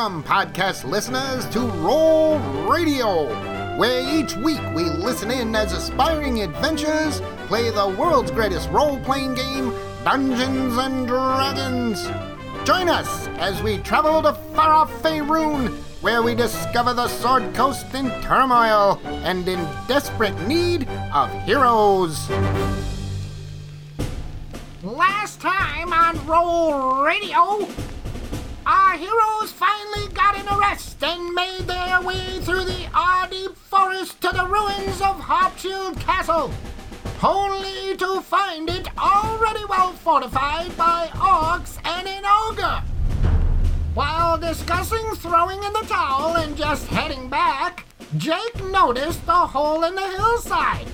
Welcome, podcast listeners, to Roll Radio, where each week we listen in as aspiring adventurers play the world's greatest role playing game, Dungeons and Dragons. Join us as we travel to far off Faerun, where we discover the Sword Coast in turmoil and in desperate need of heroes. Last time on Roll Radio, our heroes finally got an arrest and made their way through the Ardeep Forest to the ruins of Harpshield Castle, only to find it already well fortified by orcs and an ogre. While discussing throwing in the towel and just heading back, Jake noticed a hole in the hillside.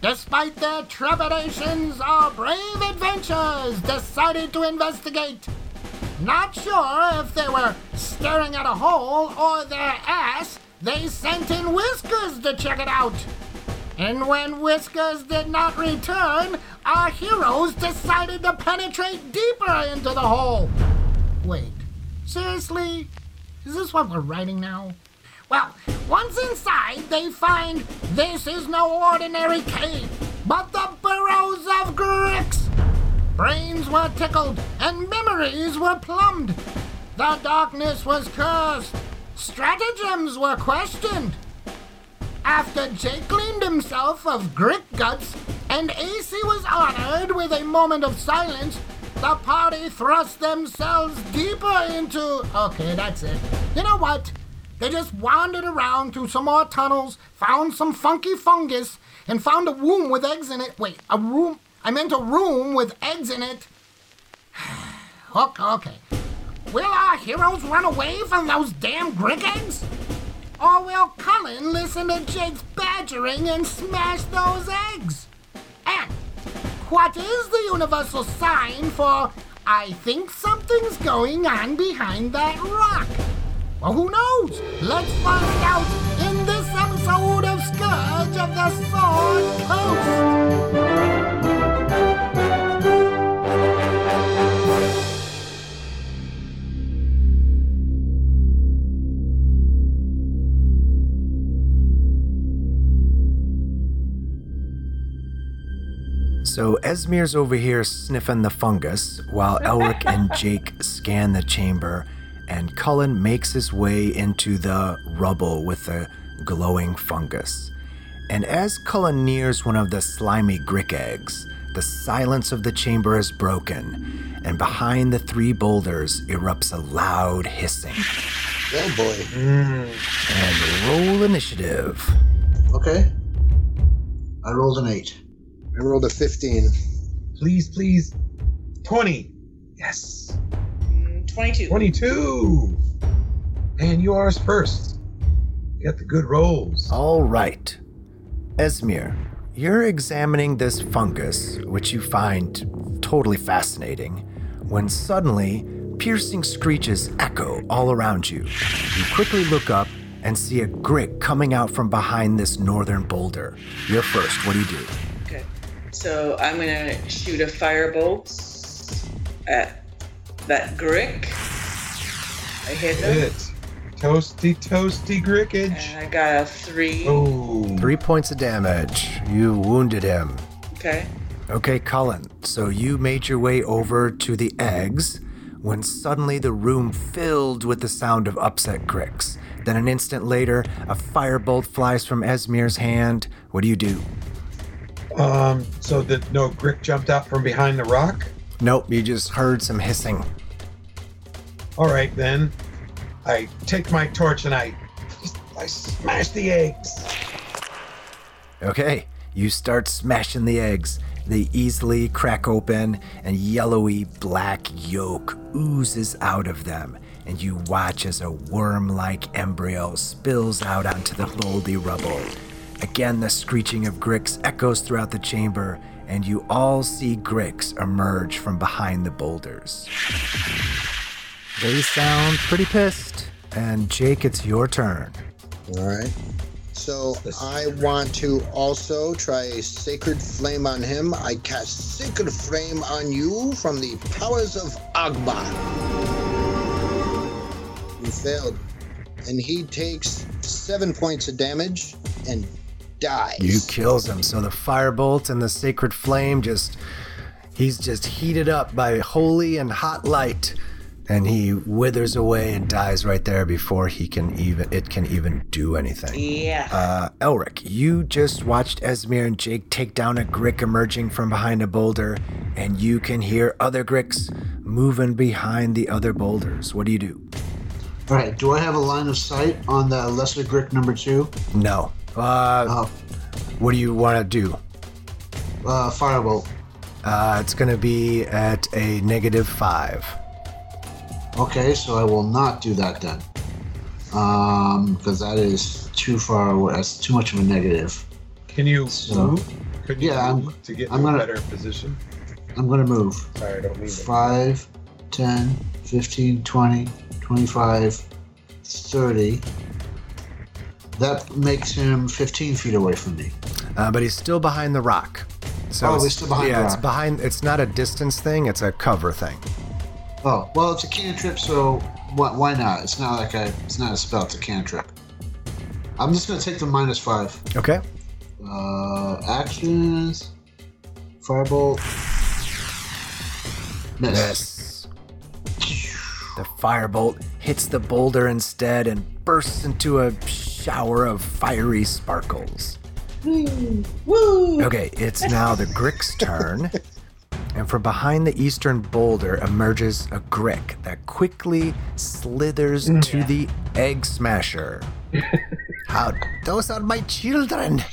Despite their trepidations, our uh, brave adventurers decided to investigate. Not sure if they were staring at a hole or their ass, they sent in Whiskers to check it out. And when Whiskers did not return, our heroes decided to penetrate deeper into the hole. Wait, seriously? Is this what we're writing now? Well, once inside, they find this is no ordinary cave, but the burrows of Gricks. Brains were tickled and memories were plumbed. The darkness was cursed. Stratagems were questioned. After Jake cleaned himself of grick guts and AC was honored with a moment of silence, the party thrust themselves deeper into. Okay, that's it. You know what? They just wandered around through some more tunnels, found some funky fungus, and found a womb with eggs in it. Wait, a room? I meant a room with eggs in it. okay, okay. Will our heroes run away from those damn Grick eggs? Or will Cullen listen to Jake's badgering and smash those eggs? And what is the universal sign for I think something's going on behind that rock? Well, who knows? Let's find out in this episode of Scourge of the Sword Coast. So Esmir's over here sniffing the fungus while Elric and Jake scan the chamber, and Cullen makes his way into the rubble with the glowing fungus. And as Cullen nears one of the slimy Grick eggs, the silence of the chamber is broken, and behind the three boulders erupts a loud hissing. Oh boy. And roll initiative. Okay. I rolled an eight. I rolled a 15. Please, please. 20. Yes. Mm, 22. 22. And yours first. Get the good rolls. All right. Esmir, you're examining this fungus, which you find totally fascinating, when suddenly piercing screeches echo all around you. You quickly look up and see a Grick coming out from behind this northern boulder. You're first. What do you do? Okay. So I'm gonna shoot a firebolt at that Grick. I hit him. Good. Toasty, toasty Grickage. And I got a three. Oh. Three points of damage. You wounded him. Okay. Okay, Cullen. So you made your way over to the eggs when suddenly the room filled with the sound of upset Gricks. Then an instant later, a firebolt flies from Esmir's hand. What do you do? Um, so that no Grick jumped out from behind the rock? Nope, you just heard some hissing. All right, then. I take my torch and I, I smash the eggs. Okay, you start smashing the eggs. They easily crack open, and yellowy black yolk oozes out of them. And you watch as a worm like embryo spills out onto the moldy rubble. Again, the screeching of Gricks echoes throughout the chamber, and you all see Gricks emerge from behind the boulders. They sound pretty pissed. And Jake, it's your turn. All right. So I want to also try a sacred flame on him. I cast sacred flame on you from the powers of Agma. You failed. And he takes seven points of damage and dies. You kills him. So the firebolt and the sacred flame just he's just heated up by holy and hot light and he withers away and dies right there before he can even it can even do anything. Yeah. Uh, Elric, you just watched Esmir and Jake take down a Grick emerging from behind a boulder, and you can hear other Gricks moving behind the other boulders. What do you do? All right. Do I have a line of sight on the lesser Grick number two? No. Uh, Oh, what do you want to do? uh, firebolt. Uh, it's going to be at a negative five. Okay, so I will not do that then. Um, because that is too far away. That's too much of a negative. Can you So- move? Could you Yeah, I'm- move to get I'm to a gonna- better position? I'm gonna move. Sorry, I don't mean that. 5, 10, 15, 20, 25, 30. That makes him 15 feet away from me. Uh, but he's still behind the rock. So Oh, he's still behind yeah, the it's behind. It's not a distance thing. It's a cover thing. Oh, well, it's a cantrip, so why, why not? It's not like a, it's not a spell, it's a cantrip. I'm just gonna take the minus 5. Okay. Uh, actions. Firebolt. Miss. Yes. The firebolt hits the boulder instead and bursts into a shower of fiery sparkles. Woo! Okay, it's now the Grick's turn. And from behind the eastern boulder emerges a Grick that quickly slithers mm. to the egg smasher. How those are my children.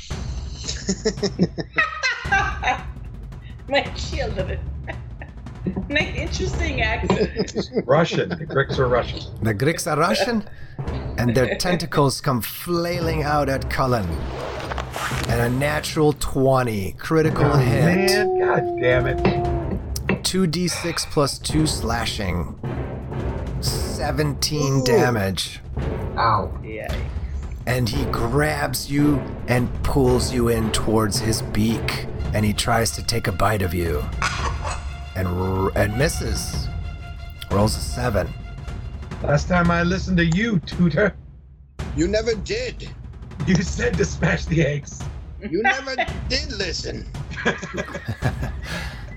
My children. nice, interesting accent. Russian. The Greeks are Russian. The Greeks are Russian, and their tentacles come flailing out at Cullen. And a natural 20 critical oh, hit. Man, god damn it. 2d6 plus 2 slashing. 17 damage. Ow. yeah. And he grabs you and pulls you in towards his beak. And he tries to take a bite of you. And, r- and misses. Rolls a 7. Last time I listened to you, Tutor, You never did. you said to smash the eggs. You never did listen.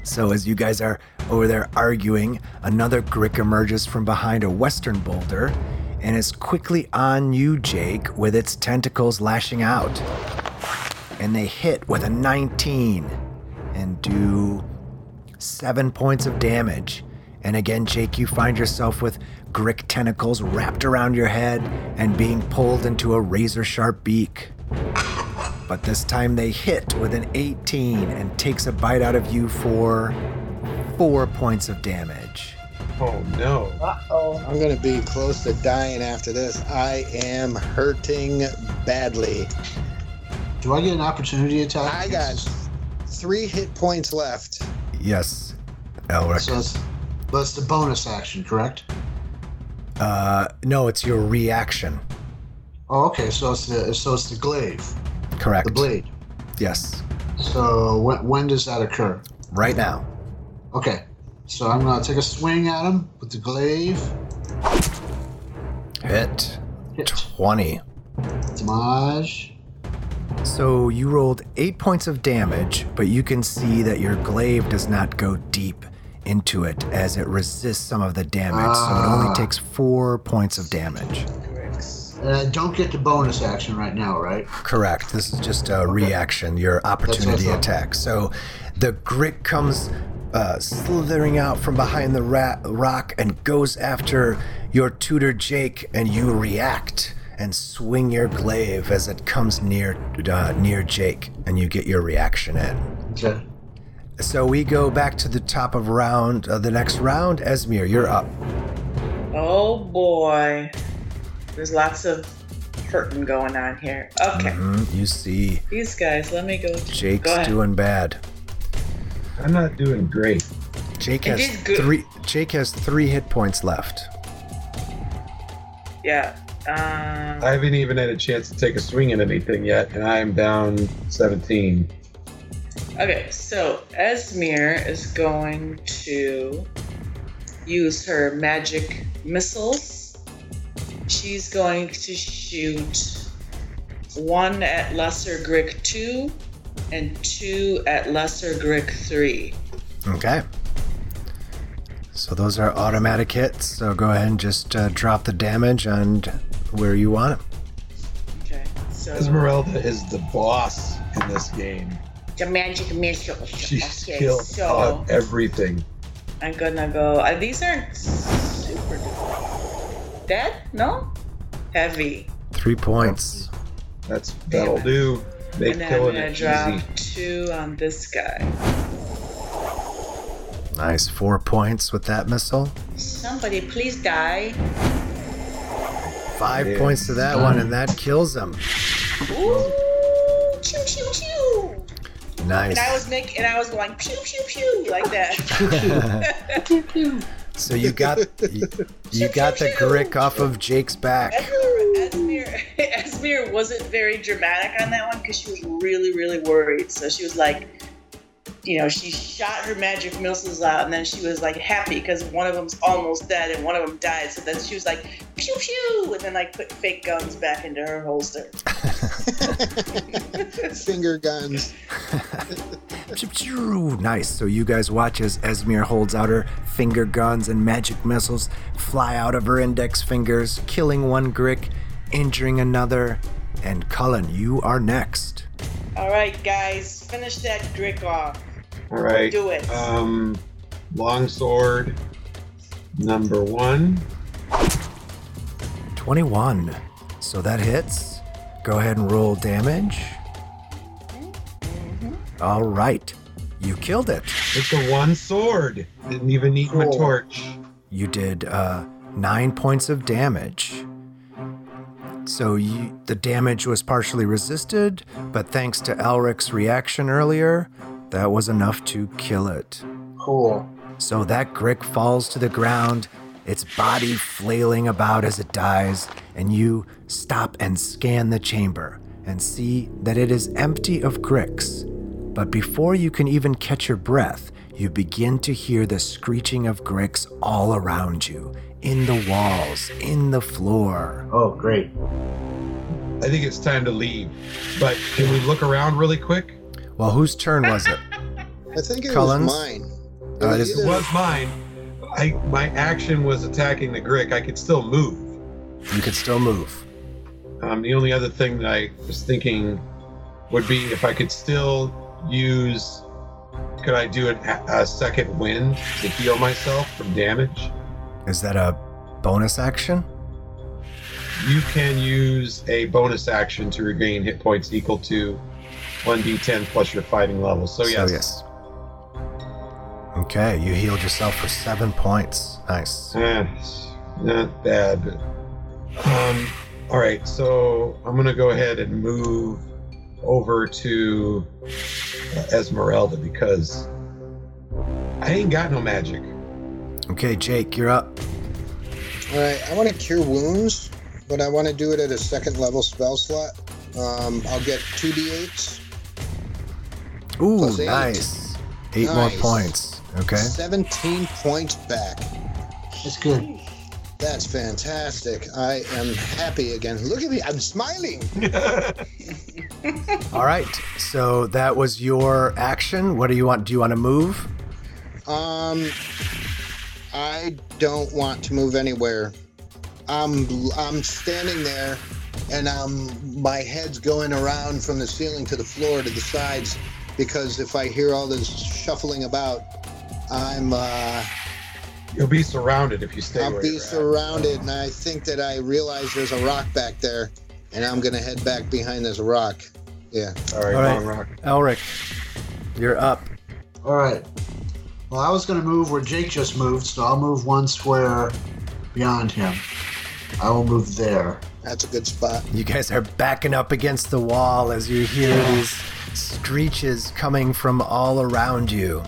So, as you guys are over there arguing, another Grick emerges from behind a western boulder and is quickly on you, Jake, with its tentacles lashing out. And they hit with a 19 and do seven points of damage. And again, Jake, you find yourself with Grick tentacles wrapped around your head and being pulled into a razor sharp beak. But this time they hit with an 18 and takes a bite out of you for four points of damage. Oh no. Uh oh. I'm gonna be close to dying after this. I am hurting badly. Do I get an opportunity attack? I got three hit points left. Yes, Elric. So that's, that's the bonus action, correct? Uh, no, it's your reaction. Oh, okay. So it's the so it's the glaive, Correct. the blade. Yes, So when, when does that occur? right now. Okay. So I'm gonna take a swing at him with the glaive. Hit. Hit. 20. Damage. So you rolled eight points of damage, but you can see that your glaive does not go deep into it as it resists some of the damage. So it only Ah. takes four points of damage. I don't get the bonus action right now, right? Correct. This is just a reaction, your opportunity attack. So the grick comes uh, slithering out from behind the ra- rock and goes after your tutor Jake, and you react and swing your glaive as it comes near uh, near Jake, and you get your reaction in. Okay. So we go back to the top of round, uh, the next round. Esmir, you're up. Oh boy. There's lots of hurting going on here. Okay. Mhm, You see These guys, let me go. Jake's go ahead. doing bad. I'm not doing great. Jake It has is good. three. Jake has three hit points left. Yeah. Um, I haven't even had a chance to take a swing at anything yet, and I'm down 17. okay, so Esmir is going to use her magic missiles she's going to shoot one at Lesser Grick 2 and two at Lesser Grick 3. Okay. So those are automatic hits. So go ahead and just uh, drop the damage on where you want it. Okay. So Esmeralda is the boss in this game. the magic missile. She Okay, killed so everything. I'm gonna go. Uh, these aren't super duper. Dead? No? Heavy. Three points. That's that'll do. Make and then I'm gonna it drop easy. two on this guy. Nice. Four points with that missile. Somebody please die. Five Yeah. points to that one, and that kills him. Ooh, pew pew pew. Nice. And I was making, and I was going pew pew pew like that. So you got you, you got the grick off of Jake's back. Esmir, Esmir wasn't very dramatic on that one because she was really, really worried. So she was like, you know, she shot her magic missiles out, and then she was like happy because one of them's almost dead and one of them died. So then she was like, pew pew, and then like put fake guns back into her holster. Finger guns. Nice. So you guys watch as Esmir holds out her finger guns and magic missiles fly out of her index fingers, killing one Grick, injuring another. And Cullen, you are next. All right, guys, finish that Grick off. All right. Do it. Um, longsword number one. 21. So that hits. Go ahead and roll damage. All right. You killed it. It's a one sword. Didn't even need my torch. You did uh, nine points of damage. So you, the damage was partially resisted, but thanks to Elric's reaction earlier, that was enough to kill it. Cool. So that Grick falls to the ground, its body flailing about as it dies, and you stop and scan the chamber and see that it is empty of Gricks. But before you can even catch your breath, you begin to hear the screeching of Gricks all around you, in the walls, in the floor. Oh, great. I think it's time to leave. But can we look around really quick? Well, whose turn was it? I think it Collins? was mine. It Uh, was It was mine. I my action was attacking the Grick. I could still move. You could still move. Um, the only other thing that I was thinking would be if I could still use. Could I do an, a second wind to heal myself from damage? Is that a bonus action? You can use a bonus action to regain hit points equal to 1d10 plus your fighting level. So, yes. So, yes. Okay, you healed yourself for seven points. Nice. Eh, not bad. Um, all right, so I'm gonna go ahead and move over to uh, Esmeralda because I ain't got no magic. Okay, Jake, you're up. All right, I want to cure wounds, but I want to do it at a second level spell slot. Um, I'll get two d8s, Ooh, Plus eight. nice. Eight more points. Okay. 17 points back. That's good. That's fantastic. I am happy again. Look at me, I'm smiling. All right. So that was your action. What do you want? Do you want to move? Um, I don't want to move anywhere. I'm I'm standing there, and um, my head's going around from the ceiling to the floor to the sides, because if I hear all this shuffling about, I'm uh, You'll be surrounded if you stay I'll where be you're at. surrounded, and I think that I realize there's a rock back there, and I'm gonna head back behind this rock. Yeah. All right, All right. Rock. Elric, you're up. All right. Well, I was going to move where Jake just moved, so I'll move one square beyond him. I will move there. That's a good spot. You guys are backing up against the wall as you hear these screeches coming from all around you.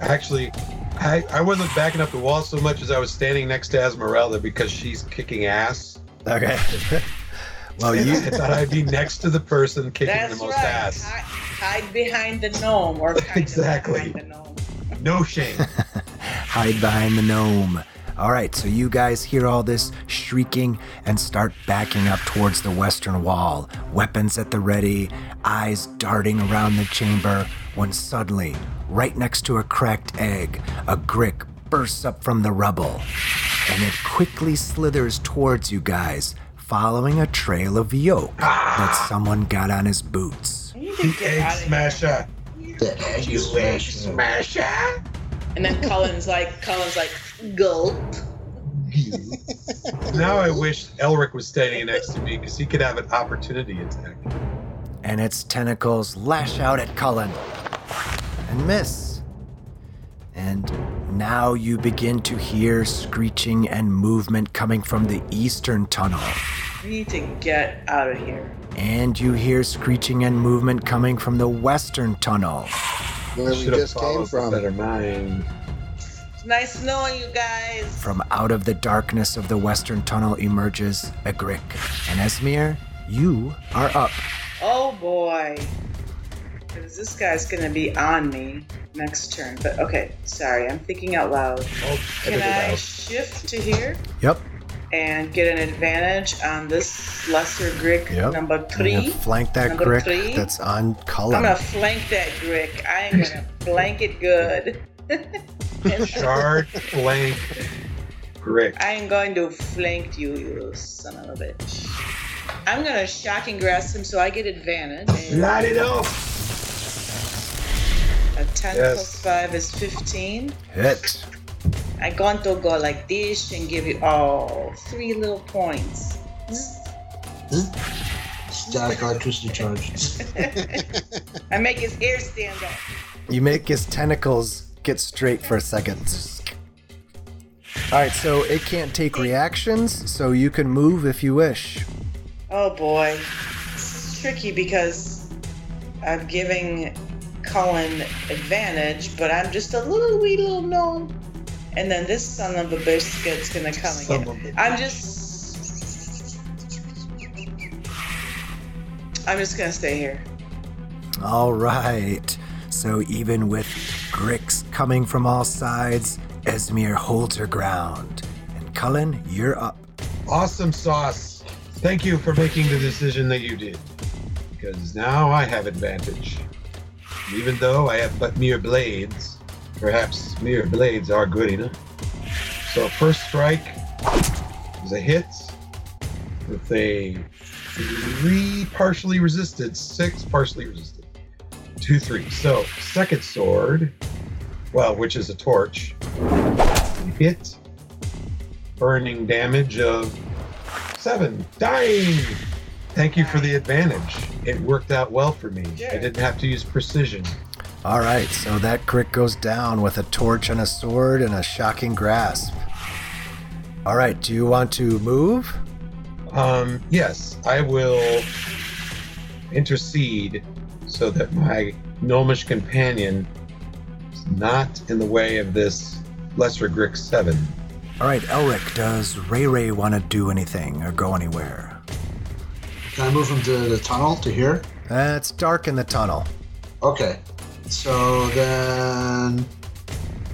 Actually, I, I wasn't backing up the wall so much as I was standing next to Esmeralda because she's kicking ass. Okay. well, you I thought I'd be next to the person kicking That's the most right. ass. Hide, hide behind the gnome or kind Exactly. of behind the gnome. No shame. hide behind the gnome. All right, so you guys hear all this shrieking and start backing up towards the western wall, weapons at the ready, eyes darting around the chamber, when suddenly, right next to a cracked egg, a grick bursts up from the rubble, and it quickly slithers towards you guys, following a trail of yolk that someone got on his boots. I need The egg out of here. smasher. The egg egg smasher. smasher. And then Cullen's like, Cullen's like, gulp. Now I wish Elric was standing next to me because he could have an opportunity attack. and its tentacles lash out at Cullen and miss. And now you begin to hear screeching and movement coming from the eastern tunnel. We need to get out of here. And you hear screeching and movement coming from the western tunnel. Where we just came from. Better mind. Nice knowing you guys. From out of the darkness of the western tunnel emerges a Grick. And Esmir, you are up. Oh boy. Because this guy's gonna be on me next turn. But okay, sorry, I'm thinking out loud. I'll Can I out. shift to here Yep. and get an advantage on this lesser Grick Yep. number I'm three? flank that Grick that's on color. I'm gonna flank that Grick. I am gonna flank it good. And Shard flank Grick. I am going to flank you, you son of a bitch. I'm gonna shocking grasp him so I get advantage. And Light it up. a 10 Yes. plus 5 is 15. Hit. I'm going to go like this and give you all three little points. Static electricity charge. I make his hair stand up. You make his tentacles get straight for a second. All right, so it can't take reactions, so you can move if you wish. Oh boy. It's tricky because I'm giving Cullen advantage, but I'm just a little wee little gnome. And then this son of a biscuit's gonna come Son again. of a I'm just. I'm just gonna stay here. All right. So even with Gricks coming from all sides, Esmir holds her ground. And Cullen, you're up. Awesome sauce. Thank you for making the decision that you did. Because now I have advantage. Even though I have but mere blades, perhaps mere blades are good enough. So first strike is a hit with a three partially resisted, six partially resisted, two three. So second sword, well, which is a torch, hit, burning damage of seven, dying. Thank you for the advantage. It worked out well for me. I didn't have to use precision. All right, so that crit goes down with a torch and a sword and a shocking grasp. All right, do you want to move? Um, yes, I will intercede so that my gnomish companion is not in the way of this Lesser Grick 7. All right, Elric, does Ray Ray want to do anything or go anywhere? Can I move him to the tunnel to here? Uh, it's dark in the tunnel. Okay. So then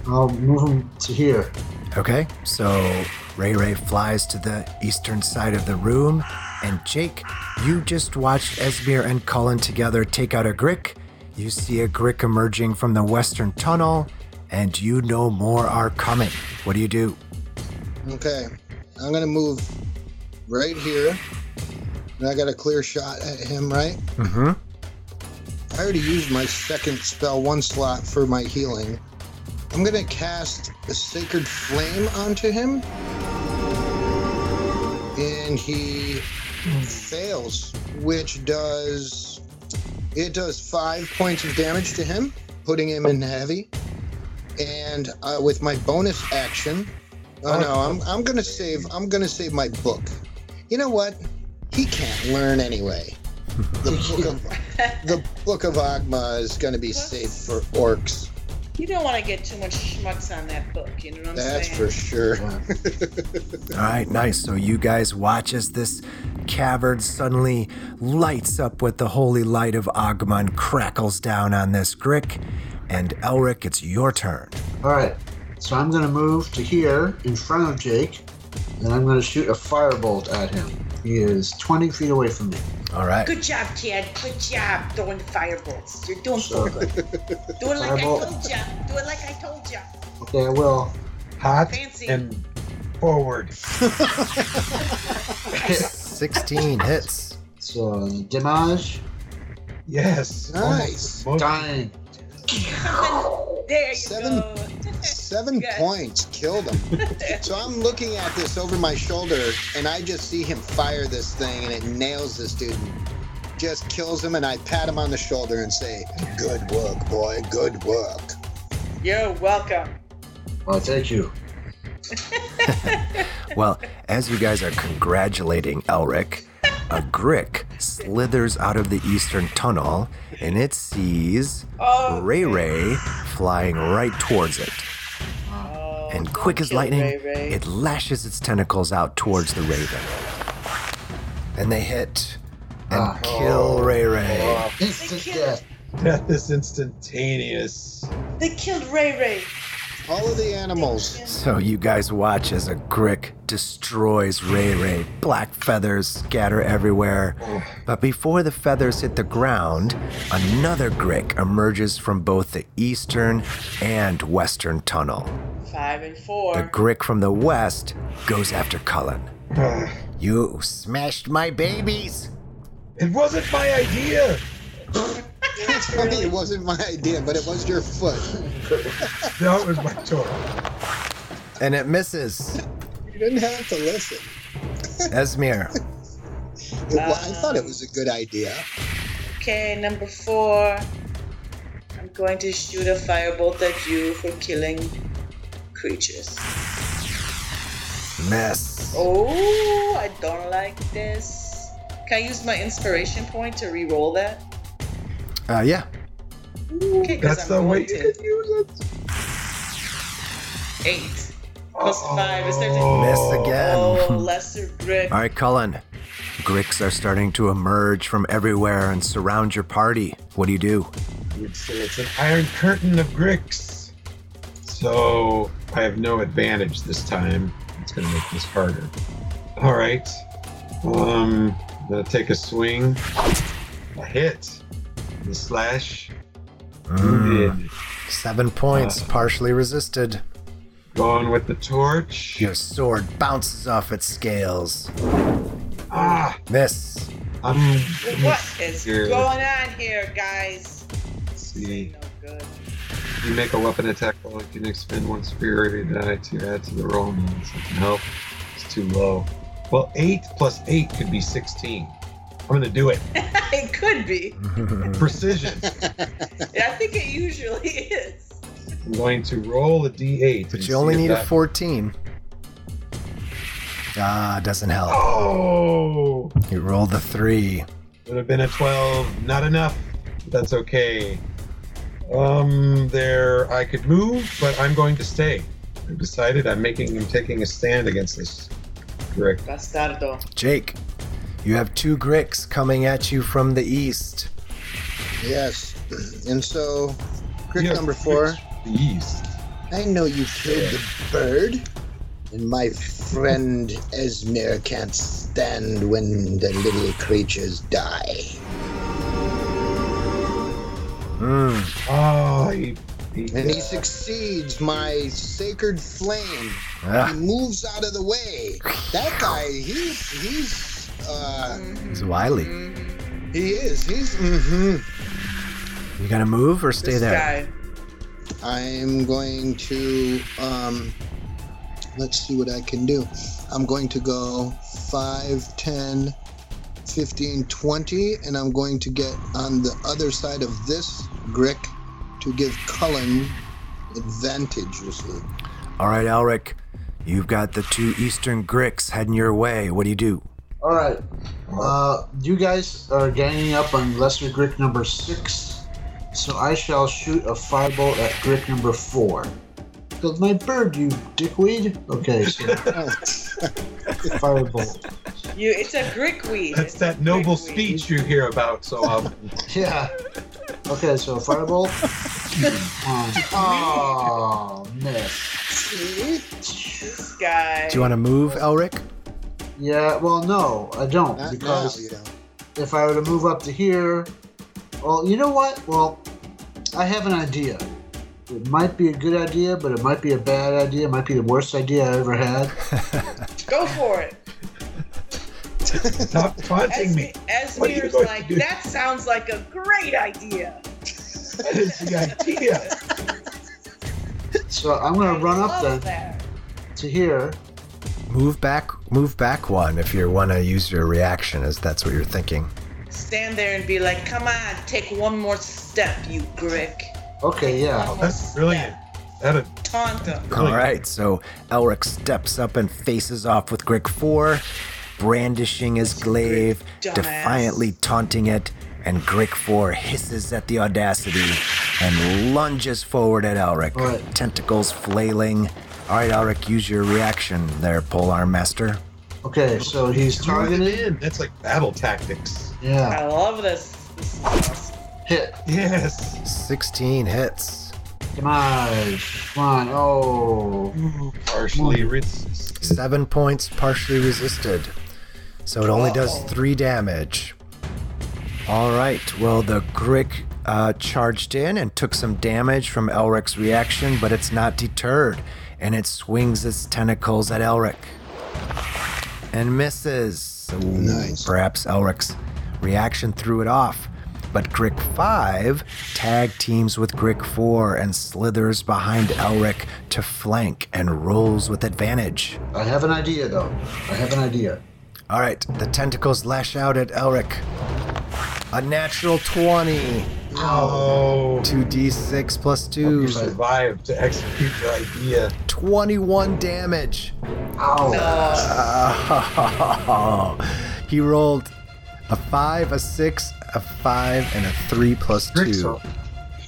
I'll move him to here. Okay, so Ray Ray flies to the eastern side of the room, and Jake, you just watched Esmir and Cullen together take out a Grick. You see a Grick emerging from the western tunnel, and you know more are coming. What do you do? Okay, I'm gonna move right here. And I got a clear shot at him, right? Mm-hmm. I already used my second spell, one slot for my healing. I'm gonna cast a sacred flame onto him. And he fails, which does it does five points of damage to him, putting him in heavy. And uh, with my bonus action, oh no, I'm I'm gonna save I'm gonna save my book. You know what? He can't learn anyway. The book of the book of Agma is gonna be safe for orcs. You don't want to get too much schmucks on that book, you know what I'm saying? That's saying? for sure. All right, nice. So you guys watch as this cavern suddenly lights up with the holy light of Agma crackles down on this Grick. And Elric, it's your turn. All right. So I'm going to move to here in front of Jake, and I'm going to shoot a firebolt at him. He is 20 feet away from me. All right. Good job, kid. Good job throwing firebolts. You're doing so So- good. Do it like Firebolt. I told you. Do it like I told you. Okay, I will. Hot Fancy. and forward. 16 hits. So, damage, Yes. Nice. Dying. There you Seven. go. Seven Good. points killed him. So I'm looking at this over my shoulder, and I just see him fire this thing, and it nails this dude. and Just kills him, and I pat him on the shoulder and say, "Good work, boy. Good work." You're welcome. Well, thank you. Well, as you guys are congratulating Elric, a Grick slithers out of the eastern tunnel and it sees Oh, Ray Ray flying right towards it. oh, And quick as lightning, Ray Ray. it lashes its tentacles out towards the raven. And they hit and Ah. kill Ray Ray. Oh, Instant death. death is instantaneous. They killed Ray Ray. All of the animals. So you guys watch as a Grick destroys Ray Ray. Black feathers scatter everywhere. But before the feathers hit the ground, another Grick emerges from both the eastern and western tunnel. Five and four. The Grick from the west goes after Cullen. You smashed my babies! It wasn't my idea. It's funny, it wasn't my idea, but it was your foot. That was my toy. And it misses. You didn't have to listen. Esmir. Well, I thought it was a good idea. Okay, number four. I'm going to shoot a firebolt at you for killing creatures. Miss. Oh, I don't like this. Can I use my inspiration point to re-roll that? Uh, yeah. Okay, That's the way going you to. can use it. Eight. Plus five is 13. Miss again. Oh, lesser grick. All right, Cullen. Gricks are starting to emerge from everywhere and surround your party. What do you do? You'd it's an iron curtain of Gricks. So I have no advantage this time. It's going to make this harder. All right. Um, I'm going to take a swing. A hit. The slash. Wounded. Seven points, partially resisted. Going with the torch. Your sword bounces off its scales. Ah! Miss. I'm. What is Here. going on here, guys? Let's see. No. You make a weapon attack roll. You can expend one superiority die to add to the roll. No, this doesn't help. It's too low. Well, 8 plus 8 could be 16. I'm going to do it. it could be. Precision. I think it usually is. I'm going to roll a d8. But you only see if need a 14. Ah, it doesn't help. Oh! You rolled the three. Would have been a 12. Not enough. That's okay. Um, there, I could move, but I'm going to stay. I've decided I'm making, I'm taking a stand against this. Correct. Bastardo. Jake, you have two Gricks coming at you from the east. Yes. And so, Grick Yeah, number four. The east. I know you killed the bird, and my friend Esmir can't stand when the little creatures die. Hmm. Oh, he, he, And he succeeds my sacred flame. He Ah, moves out of the way. That guy, he's he's uh he's wily. he is. He's mm-hmm. You gonna move or stay This there? guy. I'm going to um let's see what I can do. I'm going to go 5, 10, 15, 20, and I'm going to get on the other side of this Grick to give Cullen advantage. You see. All right, Elric, you've got the two eastern Gricks heading your way. What do you do? All right. Uh, you guys are ganging up on Lesser Grick number six, so I shall shoot a firebolt at Grick number four. Killed my bird, you dickweed. Okay, so firebolt. You, it's a grickweed. That's It's that a noble grickweed. speech you hear about so often. Yeah. Okay, so fireball. One. Oh, miss. This guy. Do you want to move, Elric? Yeah, well, no, I don't Not because now, you know. if I were to move up to here, well, you know what? Well, I have an idea. It might be a good idea, but it might be a bad idea. It might be the worst idea I ever had. Go for it. Stop taunting me. As What are you Esmir's like, do? that sounds like a great idea. That is the idea. So I'm gonna run up love then that. to here. Move back, move back one if you want to use your reaction, as that's what you're thinking. Stand there and be like, come on, take one more step, you Grick. Okay, yeah. One That's brilliant. That is, step. Taunt him. All right, so Elric steps up and faces off with Grick 4, brandishing his glaive, defiantly taunting it, and Grick 4 hisses at the audacity and lunges forward at Elric, All right. tentacles flailing. All right, Elric, use your reaction there, Polearm Master. Okay, so he's target targeted. in. That's like battle tactics. Yeah, I love this. This is awesome. hit. Yes. 16 hits, Come on, come on. Oh, Partially resist. seven points partially resisted. So it only does three damage. All right. Well, the Grick uh, charged in and took some damage from Elric's reaction, but it's not deterred, and it swings its tentacles at Elric and misses. So Nice. Perhaps Elric's reaction threw it off. But Grick 5 tag teams with Grick 4 and slithers behind Elric to flank and rolls with advantage. I have an idea though. I have an idea. All right, the tentacles lash out at Elric. A natural 20. Oh. 2d6 plus 2. You survived to execute your idea. 21 damage. Ow. Oh, he rolled a 5, a 6, a 5, and a 3 2. are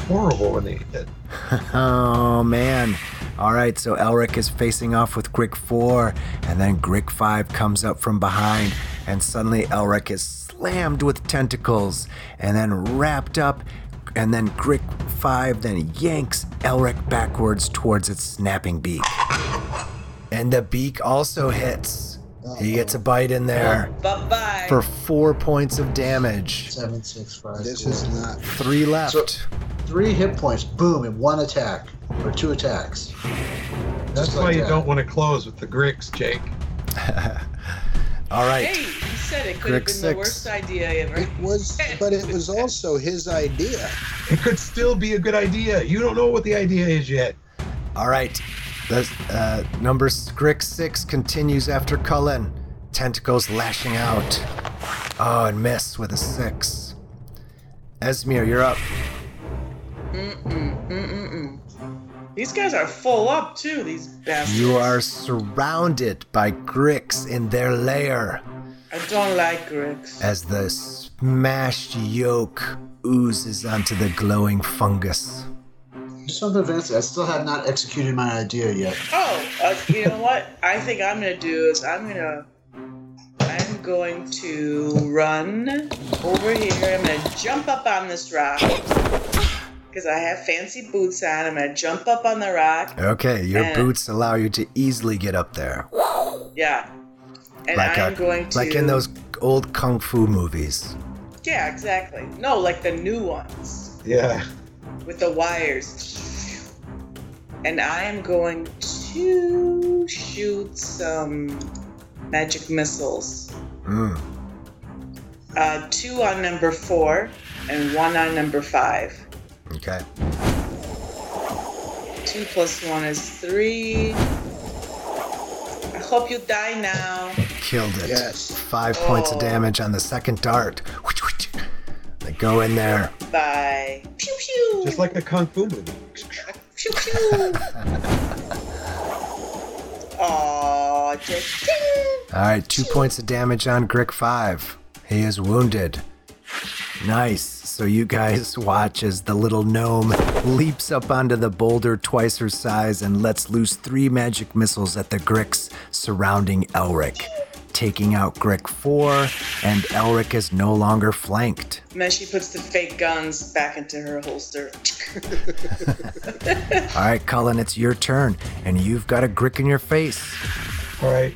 horrible when they hit. Oh man. All right, so Elric is facing off with Grick 4, and then Grick 5 comes up from behind, and suddenly Elric is slammed with tentacles, and then wrapped up, and then Grick 5 then yanks Elric backwards towards its snapping beak. And the beak also hits. He gets a bite in there Bye bye. for four points of damage. Seven, six, five. This four. is not. Three left. Three hit points. Boom! In one attack or two attacks. That's Just why like you that. don't want to close with the Gricks, Jake. All right. Hey, you said it could have been six. the worst idea ever. It was, but it was also his idea. It could still be a good idea. You don't know what the idea is yet. All right. The uh, number Grick 6 continues after Cullen. Tentacles lashing out. Oh, and miss with a 6. Esmir, you're up. Mm-mm. These guys are full up too. These bastards. You are surrounded by Gricks in their lair I don't like Gricks. as the smashed yolk oozes onto the glowing fungus. Just something fancy. I still have not executed my idea yet. Oh, uh, you know what? I think I'm gonna do is I'm gonna I'm going to run over here. I'm gonna jump up on this rock because I have fancy boots on. I'm gonna jump up on the rock. Okay, your And- boots allow you to easily get up there. Yeah, and Like, I'm a, going to like in those old kung fu movies. Yeah, exactly. No, like the new ones Yeah. with the wires. And I am going to shoot some magic missiles. Mm. Uh, two on number four and one on number five. Okay. Two plus one is three. I hope you die now. Killed it. Yes. Five points of Oh. damage on the second dart. They go in there. Bye. Pew pew. Just like the kung fu movie. pew pew. Aw, just ding. All right, two points of damage on Grick 5. He is wounded. Nice. So you guys watch as the little gnome leaps up onto the boulder twice her size and lets loose three magic missiles at the Gricks surrounding Elric, taking out Grick 4, and Elric is no longer flanked. And then she puts the fake guns back into her holster. All right, Cullen, it's your turn, and you've got a grick in your face. All right.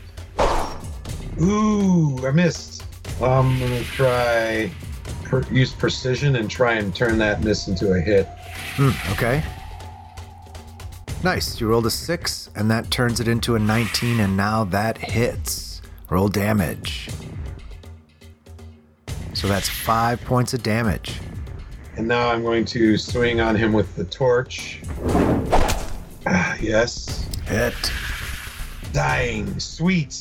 Ooh, I missed. I'm gonna try per- use precision and try and turn that miss into a hit. Hmm, okay. Nice. You rolled a six, and that turns it into a 19, and now that hits. Roll damage. So that's five points of damage. And now I'm going to swing on him with the torch. Ah, yes. Hit. Dying. Sweet.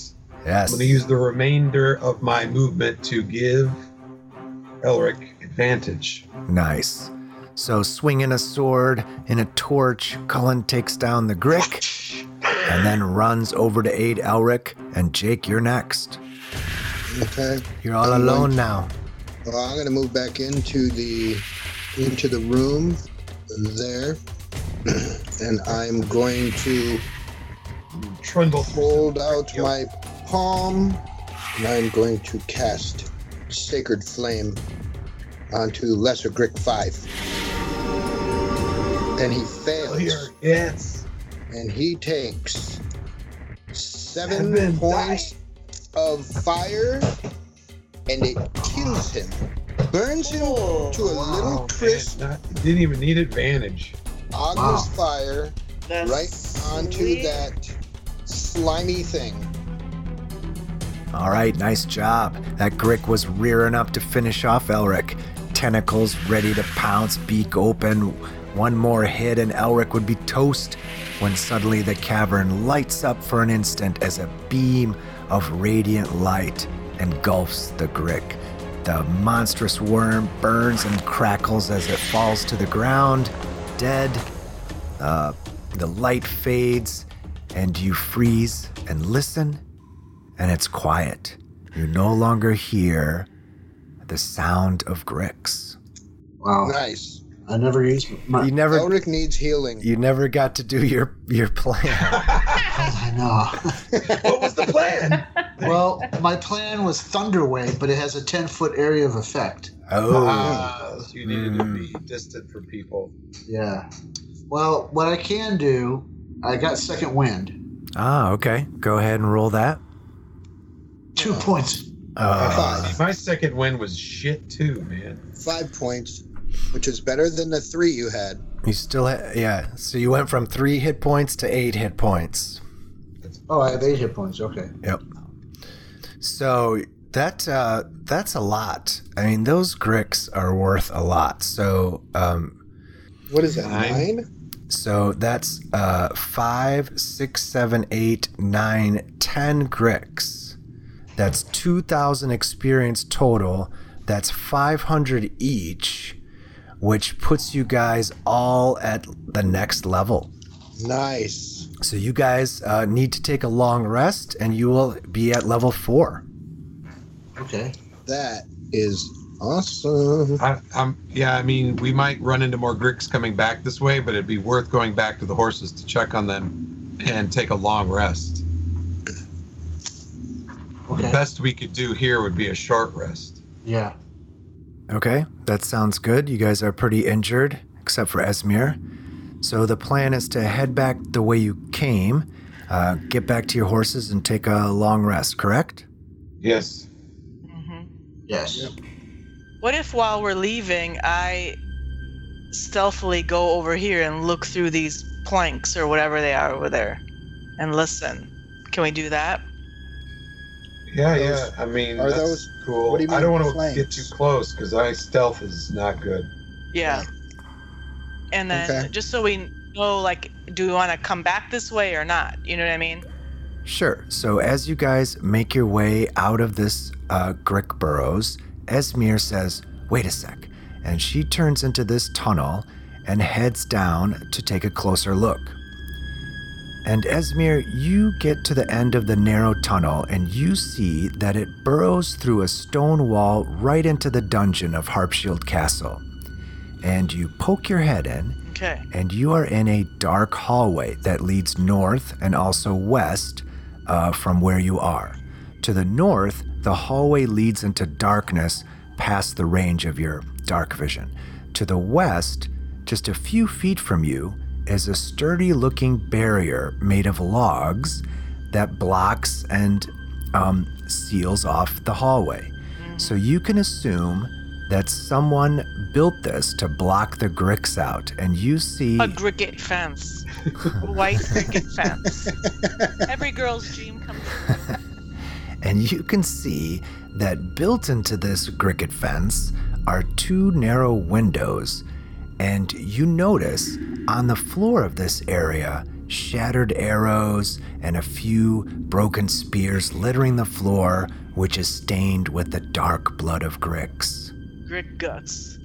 Yes. I'm going to use the remainder of my movement to give Elric advantage. Nice. So, swinging a sword and a torch, Cullen takes down the Grick and then runs over to aid Elric. And Jake, you're next. Okay. You're all alone now. Well, I'm gonna move back into the into the room there, and I'm going to Trundle hold out my palm, and I'm going to cast Sacred Flame onto Lesser Grick Five, and he fails, Here. Yes. and he takes seven Seven points of fire, and it kills him, burns him Oh, to a little crisp. man, not- didn't even need advantage. August Wow. fire that's right onto sweet. that slimy thing. All right, nice job. That Grick was rearing up to finish off Elric. Tentacles ready to pounce, beak open. One more hit, and Elric would be toast when suddenly the cavern lights up for an instant as a beam of radiant light engulfs the Grick. The monstrous worm burns and crackles as it falls to the ground, dead. Uh, the light fades, and you freeze and listen and it's quiet. You no longer hear the sound of gricks. Wow. Nice. I never used my. You never Elric needs healing. you never got to do your your plan. I know. what was the plan? well, my plan was Thunderwave, but it has a 10 foot area of effect. Oh. Ah, so you needed to be distant from people. Yeah. Well, what I can do, I got second wind. Ah, okay. Go ahead and roll that. Two points. Uh, Five. My second win was shit too, man. Five points, which is better than the three you had. you still had, yeah. So you went from 3 hit points to 8 hit points. Oh, I have eight hit points. Okay. Yep. So that uh that's a lot. I mean, those gricks are worth a lot. So um What is that? Nine. Nine? So that's uh, five, six, seven, eight, nine, ten gricks. That's 2,000 experience total. That's 500 each, which puts you guys all at the next level. Nice. So you guys uh, need to take a long rest, and you will be at level four. Okay. That is awesome. I, I'm yeah. I mean, we might run into more Gricks coming back this way, but it'd be worth going back to the horses to check on them and take a long rest. The best we could do here would be a short rest. Yeah. Okay, that sounds good. You guys are pretty injured, except for Esmir. So the plan is to head back the way you came, uh, get back to your horses, and take a long rest, correct? Yes. hmm Yes. Yep. What if while we're leaving, I stealthily go over here and look through these planks or whatever they are over there and listen? Can we do that? Yeah, Those- yeah. I mean, are that's those- cool. what do you mean I don't want to flanks? get too close because I stealth is not good. Yeah. And then Okay. just so we know, like, do we want to come back this way or not? You know what I mean? Sure. So as you guys make your way out of this uh, Grick Burrows, Esmir says, "Wait a sec," and she turns into this tunnel and heads down to take a closer look. And Esmir, you get to the end of the narrow tunnel and you see that it burrows through a stone wall right into the dungeon of Harpshield Castle. And you poke your head in Okay. and you are in a dark hallway that leads north and also west uh, from where you are. To the north, the hallway leads into darkness past the range of your dark vision. To the west, just a few feet from you is a sturdy looking barrier made of logs that blocks and um, seals off the hallway. So you can assume that someone built this to block the gricks out, and you see. A cricket fence. White cricket fence. Every girl's dream comes true. and you can see that built into this cricket fence are two narrow windows. And you notice on the floor of this area shattered arrows and a few broken spears littering the floor, which is stained with the dark blood of Gricks. Grick guts.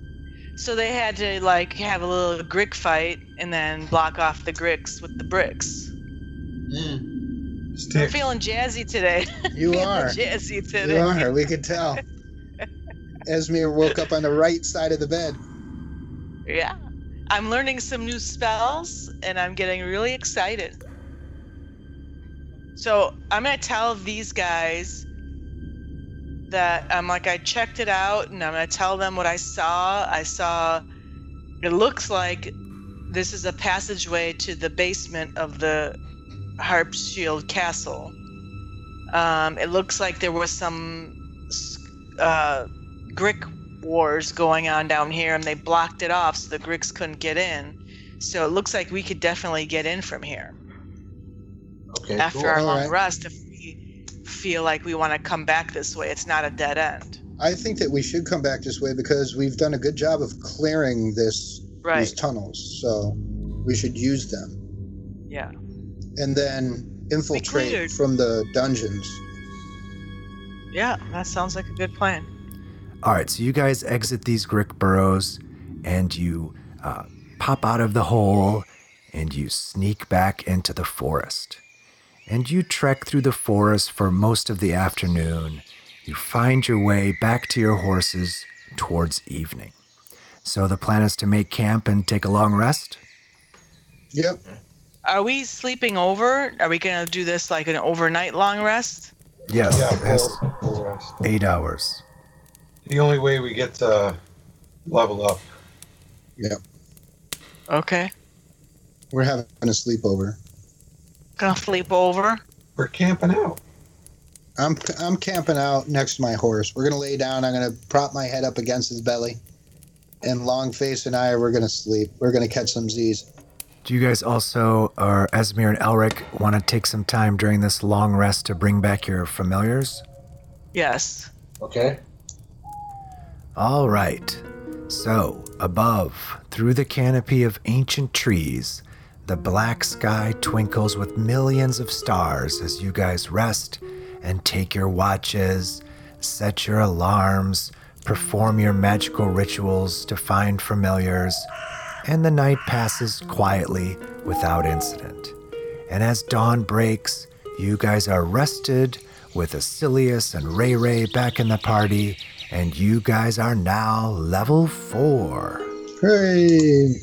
So they had to like have a little grick fight and then block off the gricks with the bricks. Mm. Yeah. I'm feeling jazzy today. You are. jazzy today. You are. We can tell. Esmir woke up on the right side of the bed. Yeah. I'm learning some new spells and I'm getting really excited. So I'm gonna tell these guys that I'm like I checked it out and I'm gonna tell them what I saw. I saw it looks like this is a passageway to the basement of the Harpshield Castle. Um, it looks like there was some uh, Grick wars going on down here, and they blocked it off so the Gricks couldn't get in. So it looks like we could definitely get in from here Okay. after cool. our All long right. rest if we feel like we want to come back this way. It's not a dead end. I think that we should come back this way because we've done a good job of clearing this Right. these tunnels. So we should use them Yeah. and then infiltrate from the dungeons. Yeah, that sounds like a good plan. All right, so you guys exit these Grick burrows and you uh, pop out of the hole and you sneak back into the forest. And you trek through the forest for most of the afternoon. You find your way back to your horses towards evening. So the plan is to make camp and take a long rest? Yep. Are we sleeping over? Are we going to do this like an overnight long rest? Yes, Yeah, it's full, full rest. eight hours. The only way we get to level up. Yep. Okay. We're having a sleepover. Gonna sleep over. We're camping out. I'm I'm camping out next to my horse. We're gonna lay down. I'm gonna prop my head up against his belly, and Longface and I we're gonna sleep. We're gonna catch some Z's. Do you guys also, or Esmir and Elric, want to take some time during this long rest to bring back your familiars? Yes. Okay. All right. So, above, through the canopy of ancient trees, the black sky twinkles with millions of stars as you guys rest and take your watches, set your alarms, perform your magical rituals to find familiars, and the night passes quietly without incident. And as dawn breaks, you guys are rested with Asilius and Ray Ray back in the party, and you guys are now level four. Hey,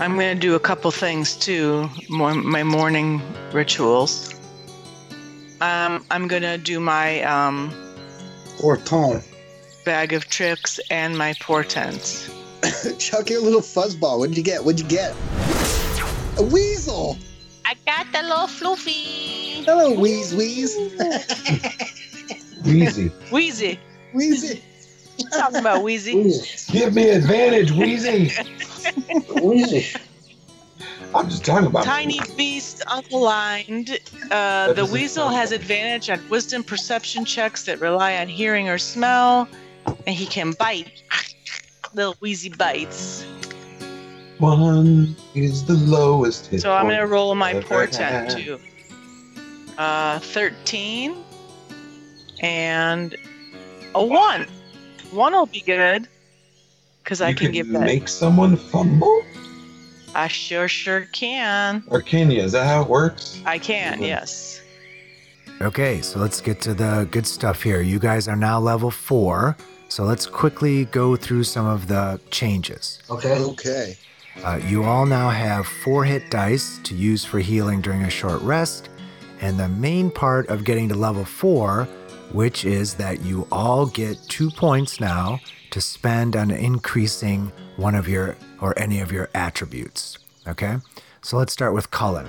I'm gonna do a couple things too. More my morning rituals. Um, I'm gonna do my um, Orton. bag of tricks and my portent. Chuck your little fuzzball. What'd you get? What'd you get? A weasel. I got the little floofy. Hello, Wheeze Wheeze. Wheezy. Wheezy. Wheezy. Talking about Wheezy. Wheezy. Give me advantage, Wheezy. Wheezy. I'm just talking about Tiny beast unaligned. Uh, the weasel has advantage on wisdom perception checks that rely on hearing or smell, and he can bite. Little wheezy bites. One is the lowest hit. So I'm gonna roll my portent too. Uh, 13 and a one. One will be good because I You can give that. make someone fumble? I sure sure can. Or can you? Is that how it works? I can. Yes. Okay, so let's get to the good stuff here. You guys are now level four, so let's quickly go through some of the changes. Okay. Okay. Uh, you all now have four hit dice to use for healing during a short rest, and the main part of getting to level four, which is that you all get two points now to spend on increasing one of your or any of your attributes. Okay? So let's start with Cullen.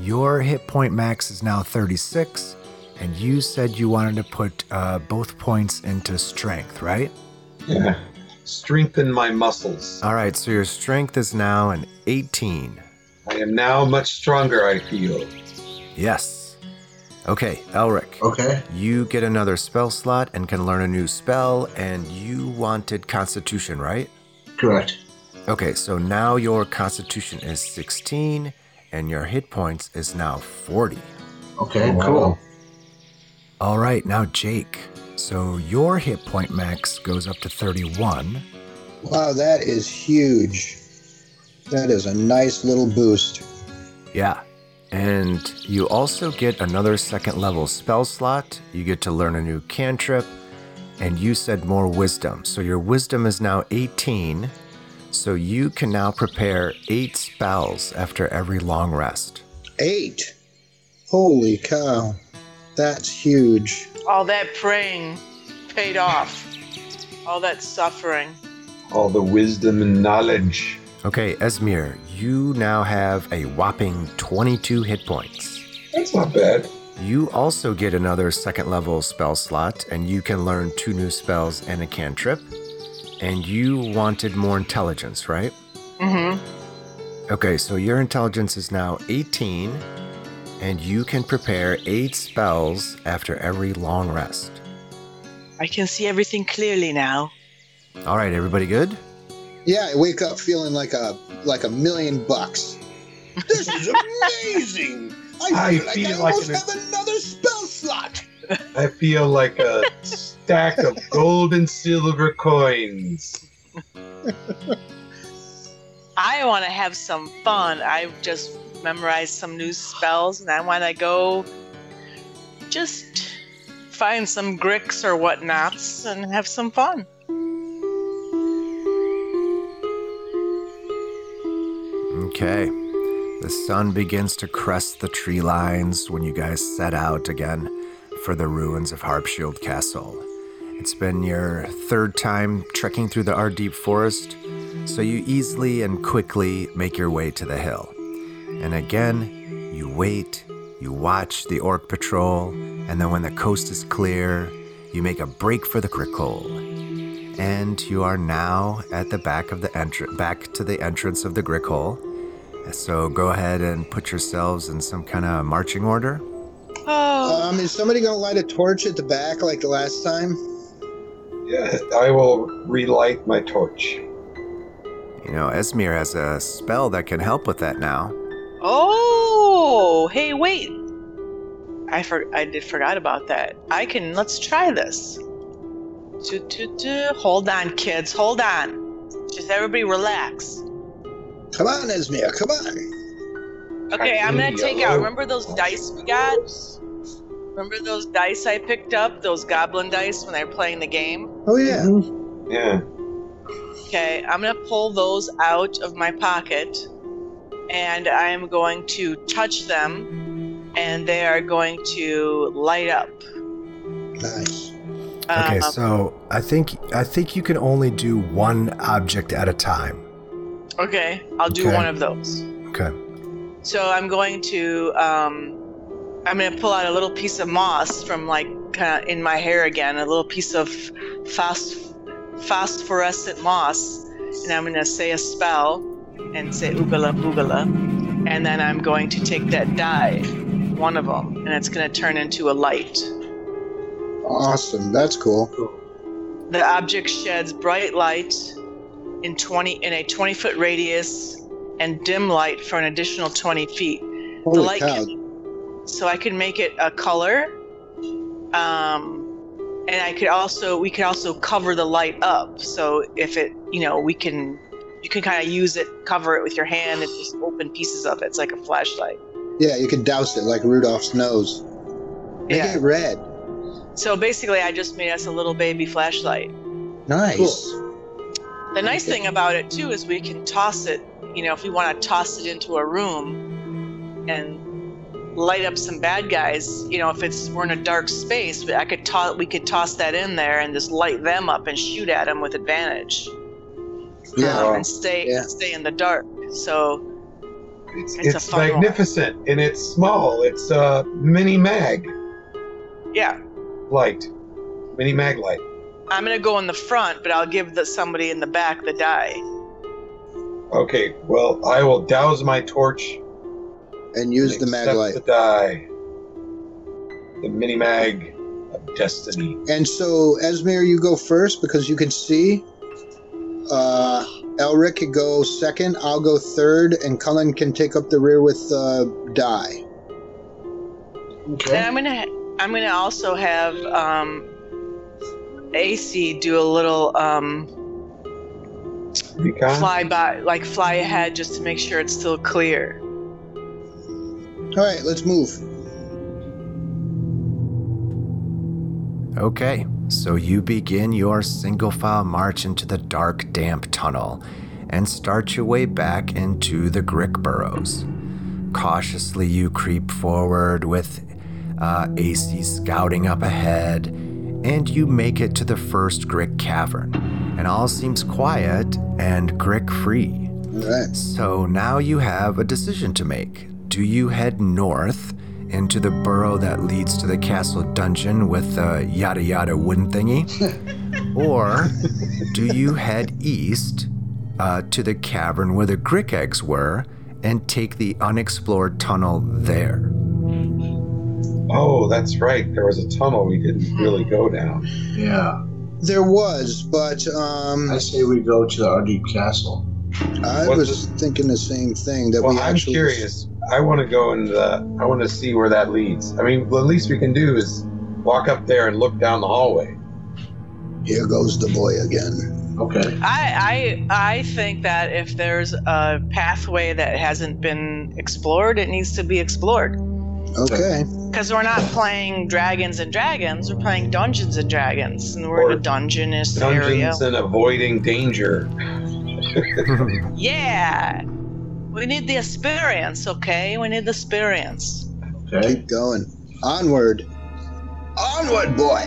Your hit point max is now 36, and you said you wanted to put uh, both points into strength, right? Yeah. Strengthen my muscles. All right, so your strength is now an 18. I am now much stronger, I feel. Yes. Okay, Elric. Okay. You get another spell slot and can learn a new spell, and you wanted Constitution, right? Correct. Okay, so now your Constitution is 16, and your hit points is now 40. Okay, Oh, wow. cool. All right, now Jake. So your hit point max goes up to 31. Wow, that is huge. That is a nice little boost. Yeah. And you also get another second level spell slot. You get to learn a new cantrip, and you said more wisdom. So your wisdom is now 18. So you can now prepare eight spells after every long rest. Eight. Holy cow. That's huge. All that praying paid off. All that suffering. All the wisdom and knowledge. Okay, Esmir, you now have a whopping 22 hit points. That's not bad. You also get another second level spell slot, and you can learn two new spells and a cantrip. And you wanted more intelligence, right? Mm-hmm. Okay, so your intelligence is now 18, and you can prepare eight spells after every long rest. I can see everything clearly now. All right, everybody good? Yeah, I wake up feeling like a like a million bucks. This is amazing. I I feel like feel I like almost an- have another spell slot. I feel like a stack of gold and silver coins. I want to have some fun. I just memorized some new spells, and I want to go just find some gricks or whatnots and have some fun. Okay. The sun begins to crest the tree lines when you guys set out again for the ruins of Harpshield Castle. It's been your third time trekking through the Ardeep Forest, so you easily and quickly make your way to the hill. And again, you wait, you watch the orc patrol, and then when the coast is clear, you make a break for the Grick hole. And you are now at the back of the entrance, back to the entrance of the Grick hole. So go ahead and put yourselves in some kind of marching order. Oh, Um, is somebody gonna light a torch at the back like the last time? Yeah, I will relight my torch. You know, Esmir has a spell that can help with that now. oh, hey, wait! I for I did forgot about that. I can. Let's try this. Do, do, do. Hold on, kids. Hold on. Just everybody relax. Come on, Esmir, come on. Okay, I'm gonna take out. Remember those dice we got? Remember those dice I picked up? Those goblin dice when they were playing the game? Oh yeah. Yeah. Okay, I'm gonna pull those out of my pocket and I'm going to touch them and they are going to light up. Nice. Okay, Um, so I think I think you can only do one object at a time. Okay, I'll do Okay. one of those. Okay. So I'm going to um, I'm gonna pull out a little piece of moss from like kind of in my hair again, a little piece of fast phosphorescent moss, and I'm gonna say a spell and say oogala boogala, and then I'm going to take that die, one of them, and it's gonna turn into a light. Awesome. That's cool. The object sheds bright light in 20 in a 20 foot radius and dim light for an additional 20 feet. Holy the light cow. can, so I can make it a color. Um, and I could also we could also cover the light up. So if it you know we can you can kind of use it cover it with your hand and just open pieces of it. It's like a flashlight. Yeah, you could douse it like Rudolph's nose. Make Yeah. it red. So basically, I just made us a little baby flashlight. Nice. The nice thing about it too is we can toss it. You know, if we want to toss it into a room and light up some bad guys. You know, if it's we're in a dark space, I could toss we could toss that in there and just light them up and shoot at them with advantage. Yeah. um, and stay Yeah. stay in the dark. So It's, It's a it's fun one. magnificent and it's small. It's a mini mag yeah, light, mini mag light. I'm gonna go in the front, but I'll give the somebody in the back the die. Okay, well I will douse my torch. And use and the mag light. The die. The mini mag of destiny. And so, Esmir, you go first because you can see. Uh, Elric could go second. I'll go third, and Cullen can take up the rear with uh, die. Okay. And I'm gonna I'm gonna also have um, AC do a little um, fly by, like fly ahead, just to make sure it's still clear. All right, let's move. Okay, so you begin your single file march into the dark, damp tunnel and start your way back into the Grick burrows. Cautiously, you creep forward with uh, AC scouting up ahead, and you make it to the first Grick cavern. And all seems quiet and Grick free. Right. So now you have a decision to make. Do you head north into the burrow that leads to the castle dungeon with the yada yada wooden thingy? or do you head east uh, to the cavern where the Grick eggs were and take the unexplored tunnel there? Oh, that's right. There was a tunnel we didn't really go down. Yeah. There was, but um, I say we go to the Ardeep Castle. I What's was thinking the same thing. That Well, we I'm actually. curious. I want to go in the. I want to see where that leads. I mean, the least we can do is walk up there and look down the hallway. Here goes the boy again. Okay. I I I think that if there's a pathway that hasn't been explored, it needs to be explored. Okay. Because we're not playing Dragons and Dragons, we're playing Dungeons and Dragons, and we're in Or a dungeonist area. Dungeons and avoiding danger. Yeah, we need the experience, okay? We need the experience. Okay. Keep going. Onward. Onward, boy.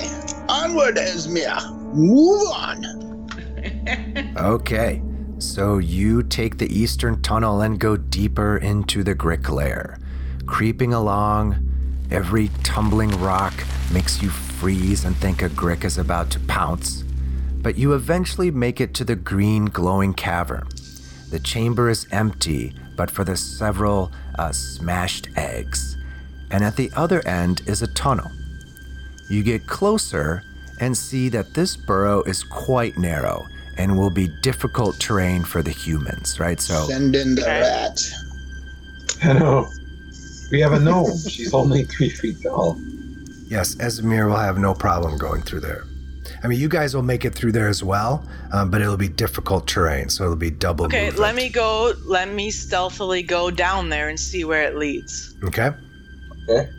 Onward, Esmir. Move on. Okay, so you take the eastern tunnel and go deeper into the Grick lair. Creeping along, every tumbling rock makes you freeze and think a Grick is about to pounce. But you eventually make it to the green glowing cavern. The chamber is empty, but for the several uh, smashed eggs. And at the other end is a tunnel. You get closer and see that this burrow is quite narrow and will be difficult terrain for the humans, right? So, Send in the rat. I know. We have a gnome. She's only three feet tall. yes, Esmir will have no problem going through there. I mean, you guys will make it through there as well, um, but it'll be difficult terrain, so it'll be double. Okay, movement. let me go. Let me stealthily go down there and see where it leads. Okay. Okay.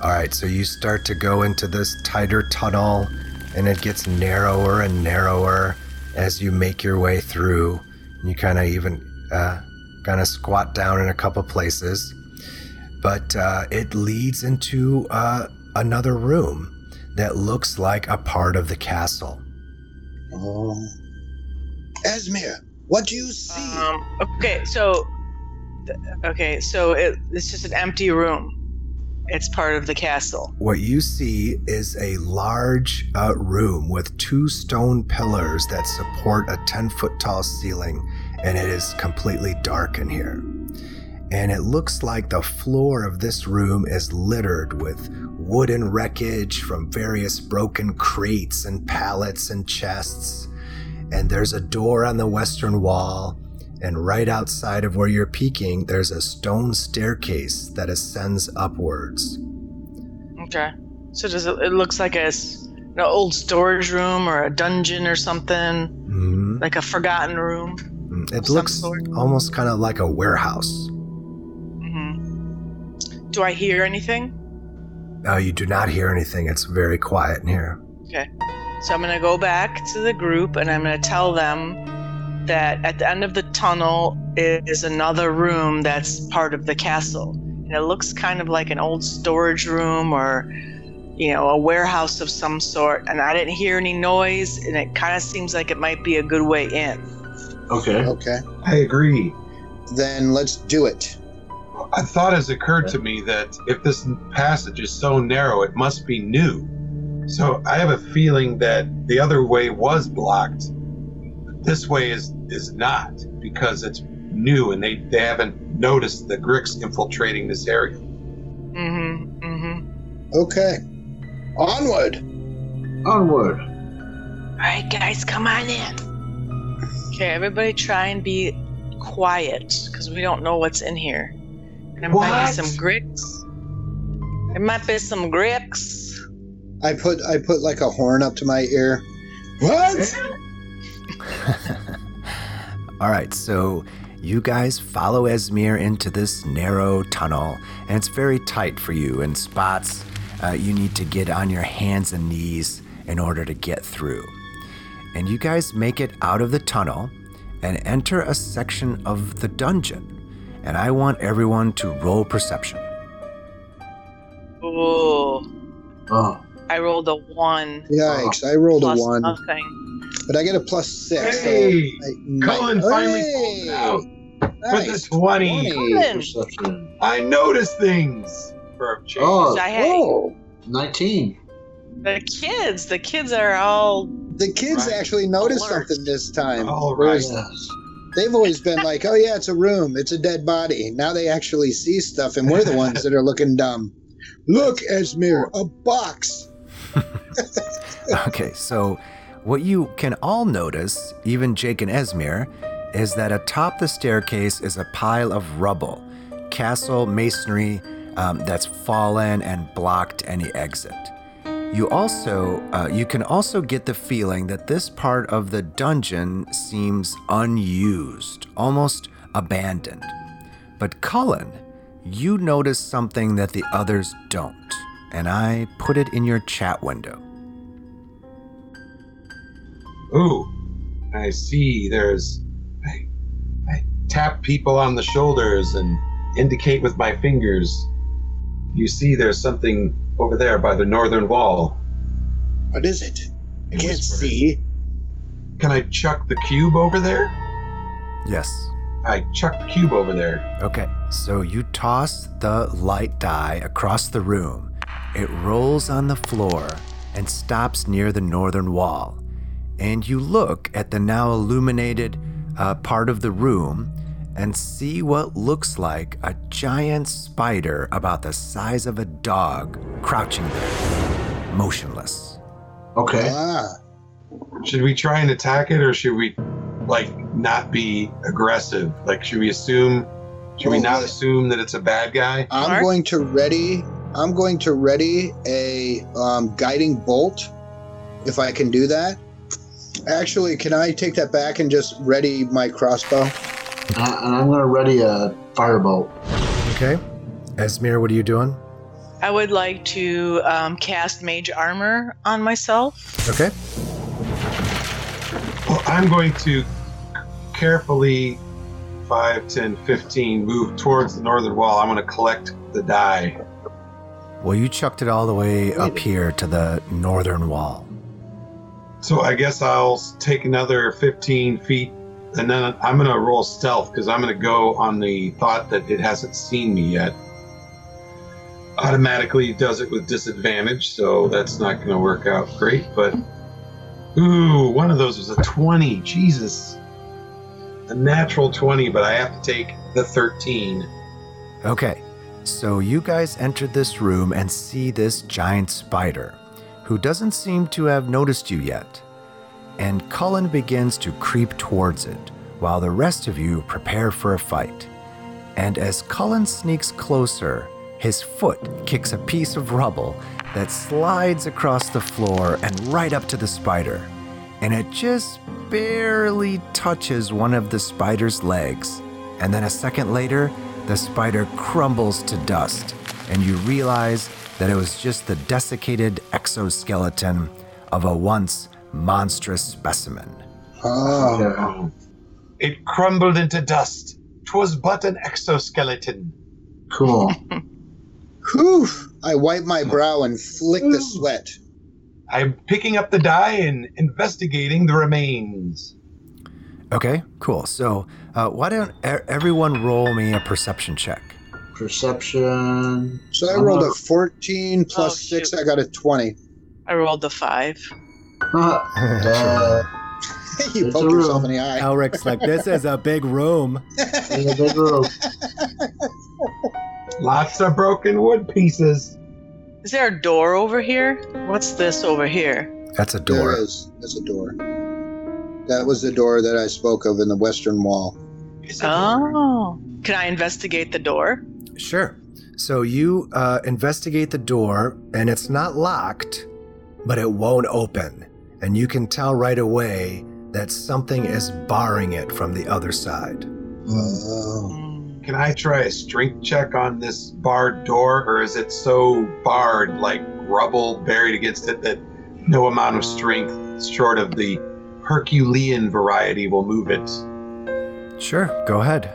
All right, so you start to go into this tighter tunnel, and it gets narrower and narrower as you make your way through. You kind of even uh, kind of squat down in a couple places, but uh, it leads into uh, another room that looks like a part of the castle. Oh. Esmir, what do you see? Um, okay, so, okay, so it, it's just an empty room. It's part of the castle. What you see is a large uh, room with two stone pillars that support a 10 foot tall ceiling, and it is completely dark in here. And it looks like the floor of this room is littered with wooden wreckage from various broken crates and pallets and chests. And there's a door on the western wall, and right outside of where you're peeking, there's a stone staircase that ascends upwards. Okay. So does it? It looks like a an old storage room or a dungeon or something, Mhm. like a forgotten room. Mm, It looks almost kind of like a warehouse. Do I hear anything? No, you do not hear anything. It's very quiet in here. Okay. So I'm gonna go back to the group and I'm gonna tell them that at the end of the tunnel is another room that's part of the castle. And it looks kind of like an old storage room or you know, a warehouse of some sort. And I didn't hear any noise and it kind of seems like it might be a good way in. Okay. Okay. I agree. Then let's do it. A thought has occurred to me that if this passage is so narrow, it must be new. So I have a feeling that the other way was blocked. This way is is not because it's new and they, they haven't noticed the Gricks infiltrating this area. Mm-hmm. Mm-hmm. Okay. Onward. Onward. All right, guys, come on in. Okay, everybody, try and be quiet because we don't know what's in here. There might What? be some gricks. There might be some gricks. I put I put like a horn up to my ear. What? All right, so you guys follow Esmir into this narrow tunnel, and it's very tight for you. In spots, uh, you need to get on your hands and knees in order to get through. And you guys make it out of the tunnel and enter a section of the dungeon. And I want everyone to roll perception. Oh, Oh. I rolled a one. Yikes! I rolled a plus one, Nothing. but I get a plus six. Hey, so I, Cullen finally Hey! pulled out with Nice. the 20. Cullen. I noticed things for a change. Oh, I had Whoa! 19. the kids. The kids are all. The kids Right. actually noticed Alert. something this time. All Whereas right. They've always been like, "Oh yeah, it's a room. It's a dead body." Now they actually see stuff, and we're the ones that are looking dumb. Look, Esmir, a box. Okay, so what you can all notice, even Jake and Esmir, is that atop the staircase is a pile of rubble, castle masonry um, that's fallen and blocked any exit. You also, uh, you can also get the feeling that this part of the dungeon seems unused, almost abandoned. But Cullen, you notice something that the others don't, and I put it in your chat window. Ooh, I see. There's. I, I tap people on the shoulders and indicate with my fingers. You see, there's something over there by the northern wall. What is it? I can't whispers. see. Can I chuck the cube over there? Yes. I chuck the cube over there. Okay, so you toss the light die across the room. It rolls on the floor and stops near the northern wall. And you look at the now illuminated uh, part of the room and see what looks like a giant spider about the size of a dog crouching there, motionless. Okay. Ah, Should we try and attack it, or should we, like, not be aggressive? Like, should we assume? Should we not assume that it's a bad guy? I'm Mark? going to ready. I'm going to ready a um, guiding bolt, if I can do that. Actually, can I take that back and just ready my crossbow? Uh, and I'm going to ready a firebolt. Okay. Esmir, what are you doing? I would like to um, cast mage armor on myself. Okay. Well, I'm going to carefully 5, 10, 15 move towards the northern wall. I'm going to collect the die. Well, you chucked it all the way up here to the northern wall. So I guess I'll take another 15 feet and then I'm going to roll stealth because I'm going to go on the thought that it hasn't seen me yet. Automatically does it with disadvantage, so that's not going to work out great. But ooh, one of those was a 20. Jesus. A natural 20, but I have to take the 13. Okay, so you guys entered this room and see this giant spider, who doesn't seem to have noticed you yet. And Cullen begins to creep towards it, while the rest of you prepare for a fight. And as Cullen sneaks closer, his foot kicks a piece of rubble that slides across the floor and right up to the spider. And it just barely touches one of the spider's legs. And then a second later, the spider crumbles to dust, and you realize that it was just the desiccated exoskeleton of a once monstrous specimen. Oh, It crumbled into dust. dust. 'Twas but an exoskeleton. Cool. whew! I wipe my brow and flick the sweat. I'm picking up the die and investigating the remains. Okay, cool. So uh, why don't e- everyone roll me a perception check? Perception. So I I'm rolled a- a 14 plus Oh, 6. I got a 20. I rolled the five. Uh, you poke yourself in the eye. Elric's like, this is a big room. in the big room. Lots of broken wood pieces. Is there a door over here? What's this over here? That's a door. is. That's a door. That was the door that I spoke of in the western wall. Oh. Can I investigate the door? Sure. So you uh, investigate the door, and it's not locked, but it won't open. And you can tell right away that something is barring it from the other side. Hmm. Can I try a strength check on this barred door, or is it so barred, like rubble buried against it, that no amount of strength short of the Herculean variety will move it? Sure, go ahead.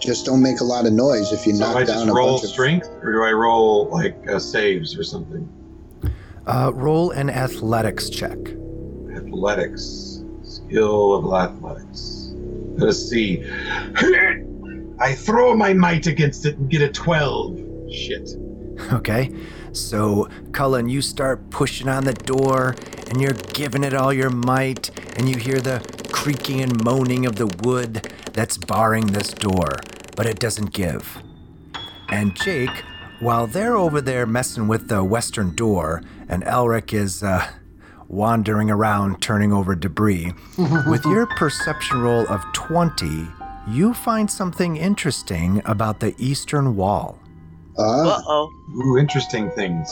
Just don't make a lot of noise if you So knock I down just a roll bunch of strength, or do I roll like uh, saves or something? Uh, roll an athletics check. Athletics, skill of athletics. Let's see. I throw my might against it and get a twelve. Shit. Okay. So, Cullen, you start pushing on the door and you're giving it all your might, and you hear the creaking and moaning of the wood that's barring this door, but it doesn't give. And Jake, while they're over there messing with the western door, and Elric is uh, wandering around turning over debris, with your perception roll of 20, you find something interesting about the eastern wall. Uh oh. Ooh, interesting things.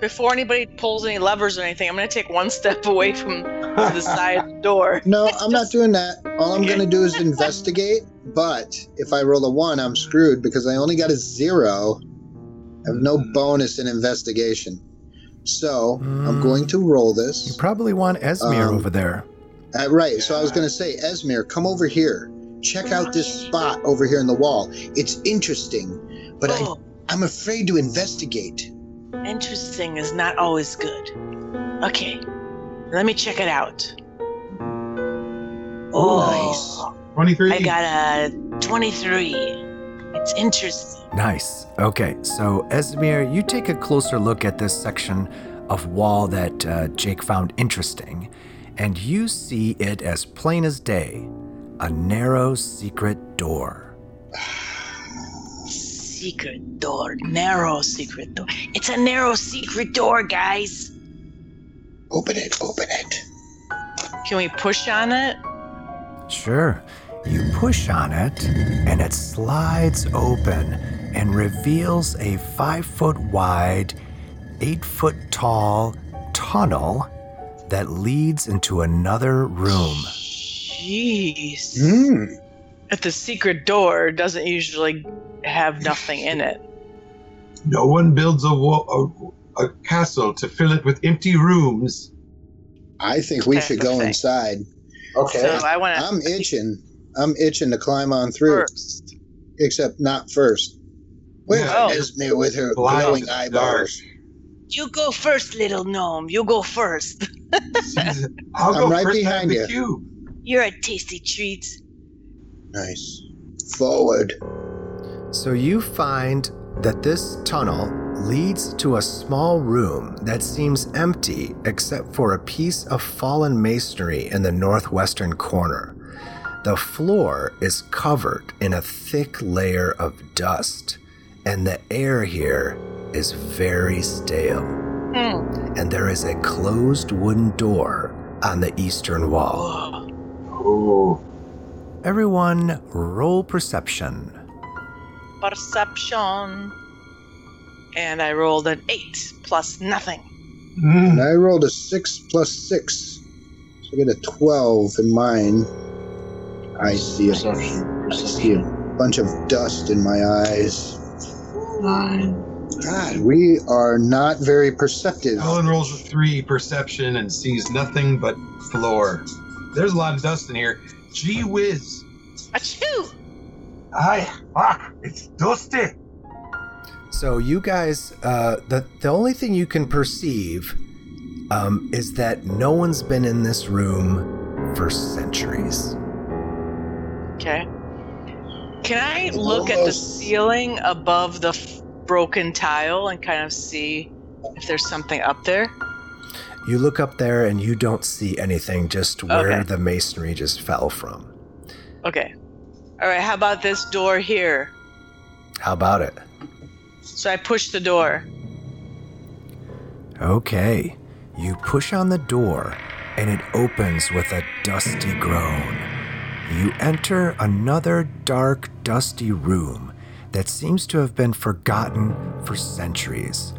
Before anybody pulls any levers or anything, I'm gonna take one step away from the side of the door. no, I'm not doing that. All I'm going to do is investigate. But if I roll a one, I'm screwed because I only got a zero. I have no bonus in investigation. So I'm Mm. going to roll this. You probably want Esmir Um, over there. Uh, right. So I was going to say, Esmir, come over here. Check out this spot over here in the wall. It's interesting, but I, oh, I'm afraid to investigate. interesting is not always good. Okay, let me check it out. Oh, Twenty-three. I got a 23. It's interesting. Nice. Okay, so Esmir, you take a closer look at this section of wall that uh, Jake found interesting, and you see it as plain as day a narrow secret door. Secret door, narrow secret door. It's a narrow secret door, guys. Open it. Open it. Can we push on it? Sure, you push on it, and it slides open and reveals a five foot wide, eight foot tall tunnel that leads into another room. Jeez. Hmm. If the secret door doesn't usually have nothing in it. No one builds a, wall, a, a castle to fill it with empty rooms. I think we Okay, should go okay. inside. Okay. So I wanna... I'm itching. I'm itching to climb on through, first. except not first. Where's. Esmir with her Blind glowing in eyeballs? You go first, little gnome. You go first. I'll I'm go right first behind the you. queue. You're a tasty treat. Nice. Forward. So you find that this tunnel leads to a small room that seems empty except for a piece of fallen masonry in the northwestern corner. The floor is covered in a thick layer of dust, and the air here is very stale. Hmm. And there is a closed wooden door on the eastern wall. Whoa. Oh, Everyone, roll perception. Perception. And I rolled an eight plus nothing. And mm. I rolled a six plus six. So I get a 12 in mine. I see a Perception. Perception. bunch of dust in my eyes. Nine. God, we are not very perceptive. Helen rolls a three perception and sees nothing but floor. There's a lot of dust in here. Gee whiz. Achoo! Aye, fuck, it's dusty. So you guys, uh, the the only thing you can perceive um, is that no one's been in this room for centuries. Okay. Can I look at the ceiling above the f- broken tile and kind of see if there's something up there? You look up there and you don't see anything, just where Okay. the masonry just fell from. Okay. All right. How about this door here? How about it? So I push the door. Okay. You push on the door and it opens with a dusty groan. You enter another dark, dusty room that seems to have been forgotten for centuries.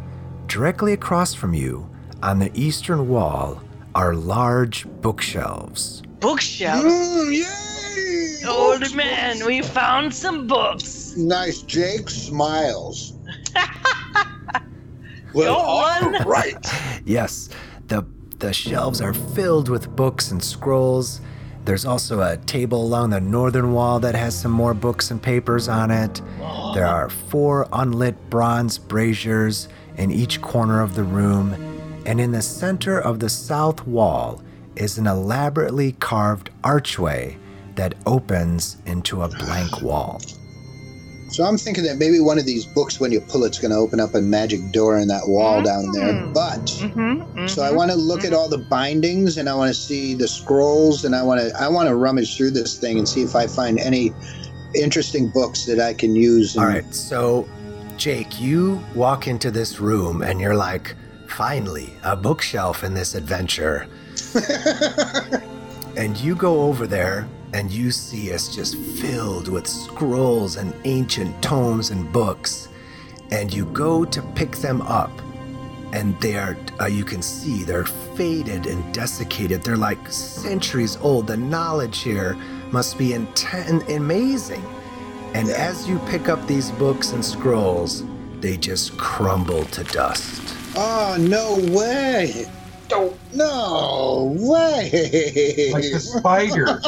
Directly across from you, on the eastern wall, are large bookshelves. Bookshelves? Mm, yay! Old man, we found some books. Nice. Jake smiles. well, all on. right. Yes, the the shelves are filled with books and scrolls. There's also a table along the northern wall that has some more books and papers on it. There are four unlit bronze braziers in each corner of the room, and in the center of the south wall is an elaborately carved archway that opens into a blank wall. So I'm thinking that maybe one of these books, when you pull, it's going to open up a magic door in that wall down there. Mhm. But Mm-hmm. so I want to look at all the bindings, and I want to see the scrolls, and I want to I want to rummage through this thing and see if I find any interesting books that I can use. in- All right, so Jake, you walk into this room and you're like, finally, a bookshelf in this adventure. And you go over there and you see us just filled with scrolls and ancient tomes and books. And you go to pick them up, and they are, uh, you can see they're faded and desiccated. They're like centuries old. The knowledge here must be inten- amazing. And as you pick up these books and scrolls, they just crumble to dust. oh no way! Don't no way! Like the spider.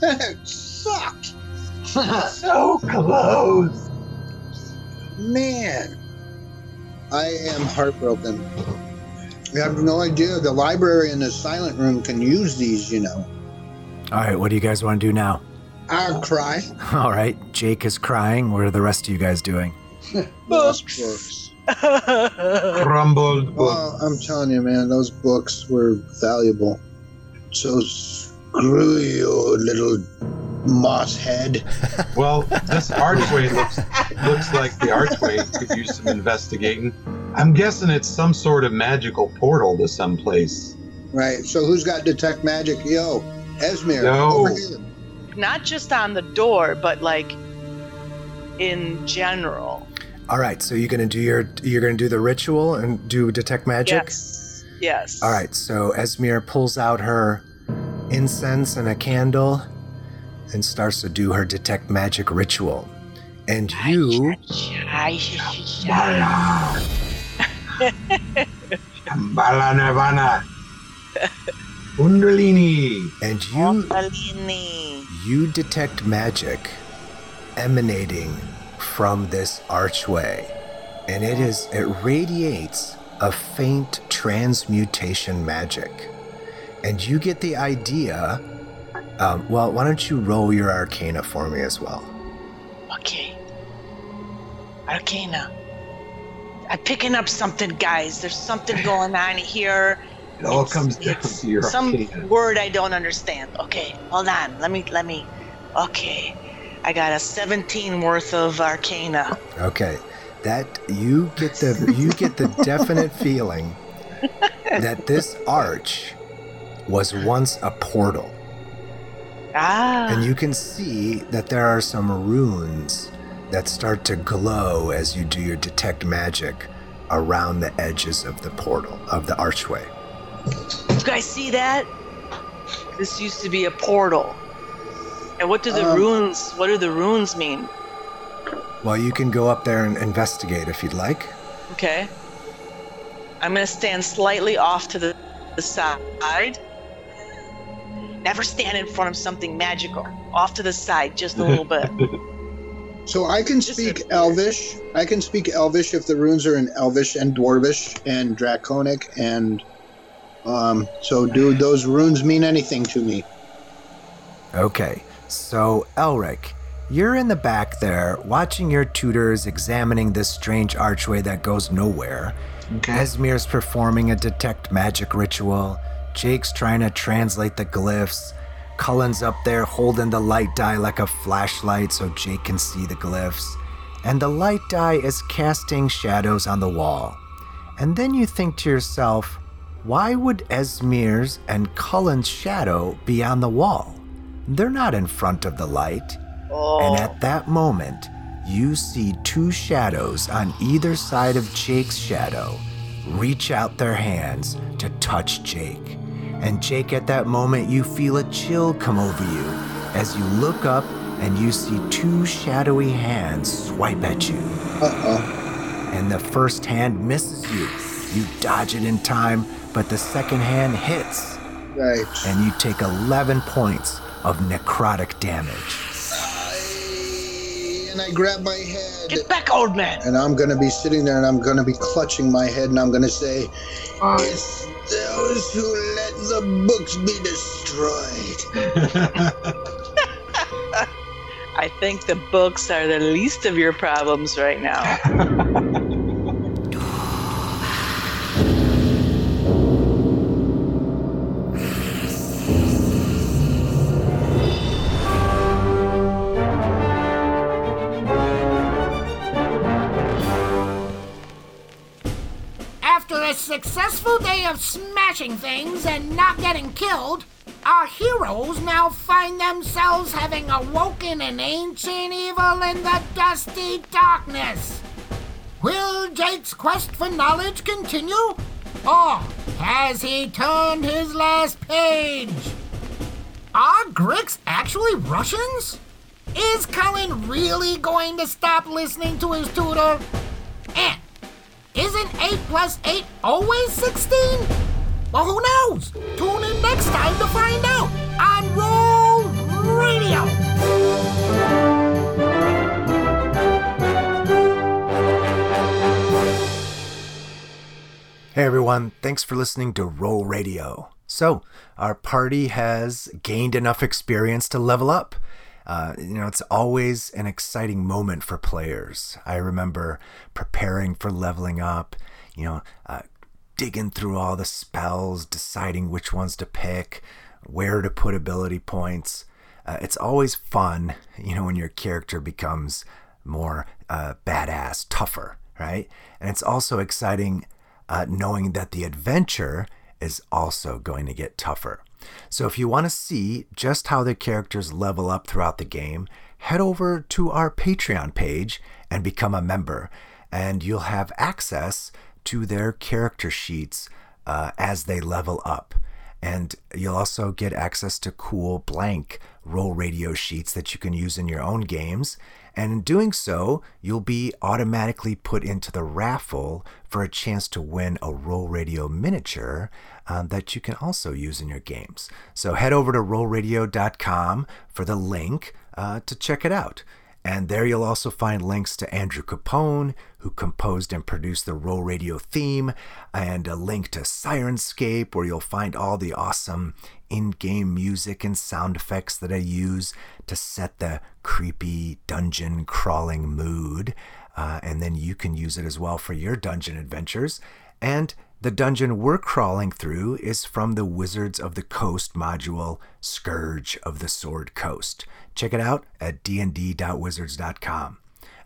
that sucked, so close. man. I am heartbroken. I have no idea. The library and the silent room can use these, you know. All right, what do you guys want to do now? I'll cry. All right, Jake is crying. What are the rest of you guys doing? Lost books. Crumbled book. Well, I'm telling you, man, those books were valuable. So screw you, little moss head. Well, this archway looks looks like the archway could use some investigating. I'm guessing it's some sort of magical portal to some place. Right. So who's got detect magic? Yo, Esmir. No. Over here. Not just on the door, but like in general. All right, so you're gonna do your you're gonna do the ritual and do detect magic. Yes. Yes. All right, so Esmir pulls out her incense and a candle and starts to do her detect magic ritual. And you Shambhala Nirvana. Kundalini. and you Kundalini. you detect magic emanating from this archway. And it is it radiates a faint transmutation magic. And you get the idea um, well, why don't you roll your arcana for me as well? Okay. Arcana. I'm picking up something, guys. There's something going on here. It all It's- comes down it's to your some arcana. word I don't understand. Okay, hold on. Let me let me. Okay, I got a 17 worth of Arcana. Okay, that you get the you get the definite feeling that this arch was once a portal, Ah. and you can see that there are some runes that start to glow as you do your detect magic around the edges of the portal of the archway. You guys see that? This used to be a portal. And what do the Um, runes? What do the runes mean? Well, you can go up there and investigate if you'd like. Okay. I'm gonna stand slightly off to the, the side. Never stand in front of something magical. Off to the side, just a little bit. So I can speak Elvish. I can speak Elvish if the runes are in Elvish and Dwarvish and Draconic and Um, so do those runes mean anything to me? Okay, so Elric, you're in the back there watching your tutors examining this strange archway that goes nowhere. Okay. Esmir's performing a detect magic ritual. Jake's trying to translate the glyphs. Cullen's up there holding the light die like a flashlight so Jake can see the glyphs. And the light die is casting shadows on the wall. And then you think to yourself, why would Esmir's and Cullen's shadow be on the wall? They're not in front of the light. And at that moment, you see two shadows on either side of Jake's shadow reach out their hands to touch Jake. And Jake, at that moment, you feel a chill come over you as you look up and you see two shadowy hands swipe at you. Uh oh. And the first hand misses you. You dodge it in time, but the second hand hits, Right. and you take 11 points of necrotic damage. I, and I grab my head. Get back, old man. And I'm gonna be sitting there and I'm gonna be clutching my head and I'm gonna say, Uh, It's those who let the books be destroyed. I think the books are the least of your problems right now. a successful day of smashing things and not getting killed, our heroes now find themselves having awoken an ancient evil in the dusty darkness. Will Jake's quest for knowledge continue? Or has he turned his last page? Are Gricks actually Russians? Is Cullen really going to stop listening to his tutor? And isn't 8 plus 8 always 16? Well, who knows? Tune in next time to find out on Roll Radio. Hey everyone, thanks for listening to Roll Radio. So, our party has gained enough experience to level up. Uh, you know, it's always an exciting moment for players. I remember preparing for leveling up, you know, uh, digging through all the spells, deciding which ones to pick, where to put ability points. Uh, it's always fun, you know, when your character becomes more uh, badass, tougher, right? And it's also exciting uh, knowing that the adventure is also going to get tougher. So, if you want to see just how the characters level up throughout the game, head over to our Patreon page and become a member, and you'll have access to their character sheets uh, as they level up. And you'll also get access to cool blank roll radio sheets that you can use in your own games. And in doing so, you'll be automatically put into the raffle for a chance to win a Roll Radio miniature um, that you can also use in your games. So head over to rollradio.com for the link uh, to check it out. And there you'll also find links to Andrew Capone, who composed and produced the Roll Radio theme, and a link to Syrinscape, where you'll find all the awesome in game music and sound effects that I use to set the creepy dungeon crawling mood. Uh, and then you can use it as well for your dungeon adventures. And the dungeon we're crawling through is from the Wizards of the Coast module, Scourge of the Sword Coast. Check it out at dnd.wizards.com.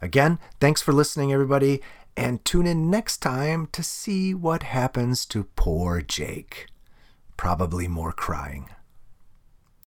Again, thanks for listening, everybody, and tune in next time to see what happens to poor Jake. Probably more crying.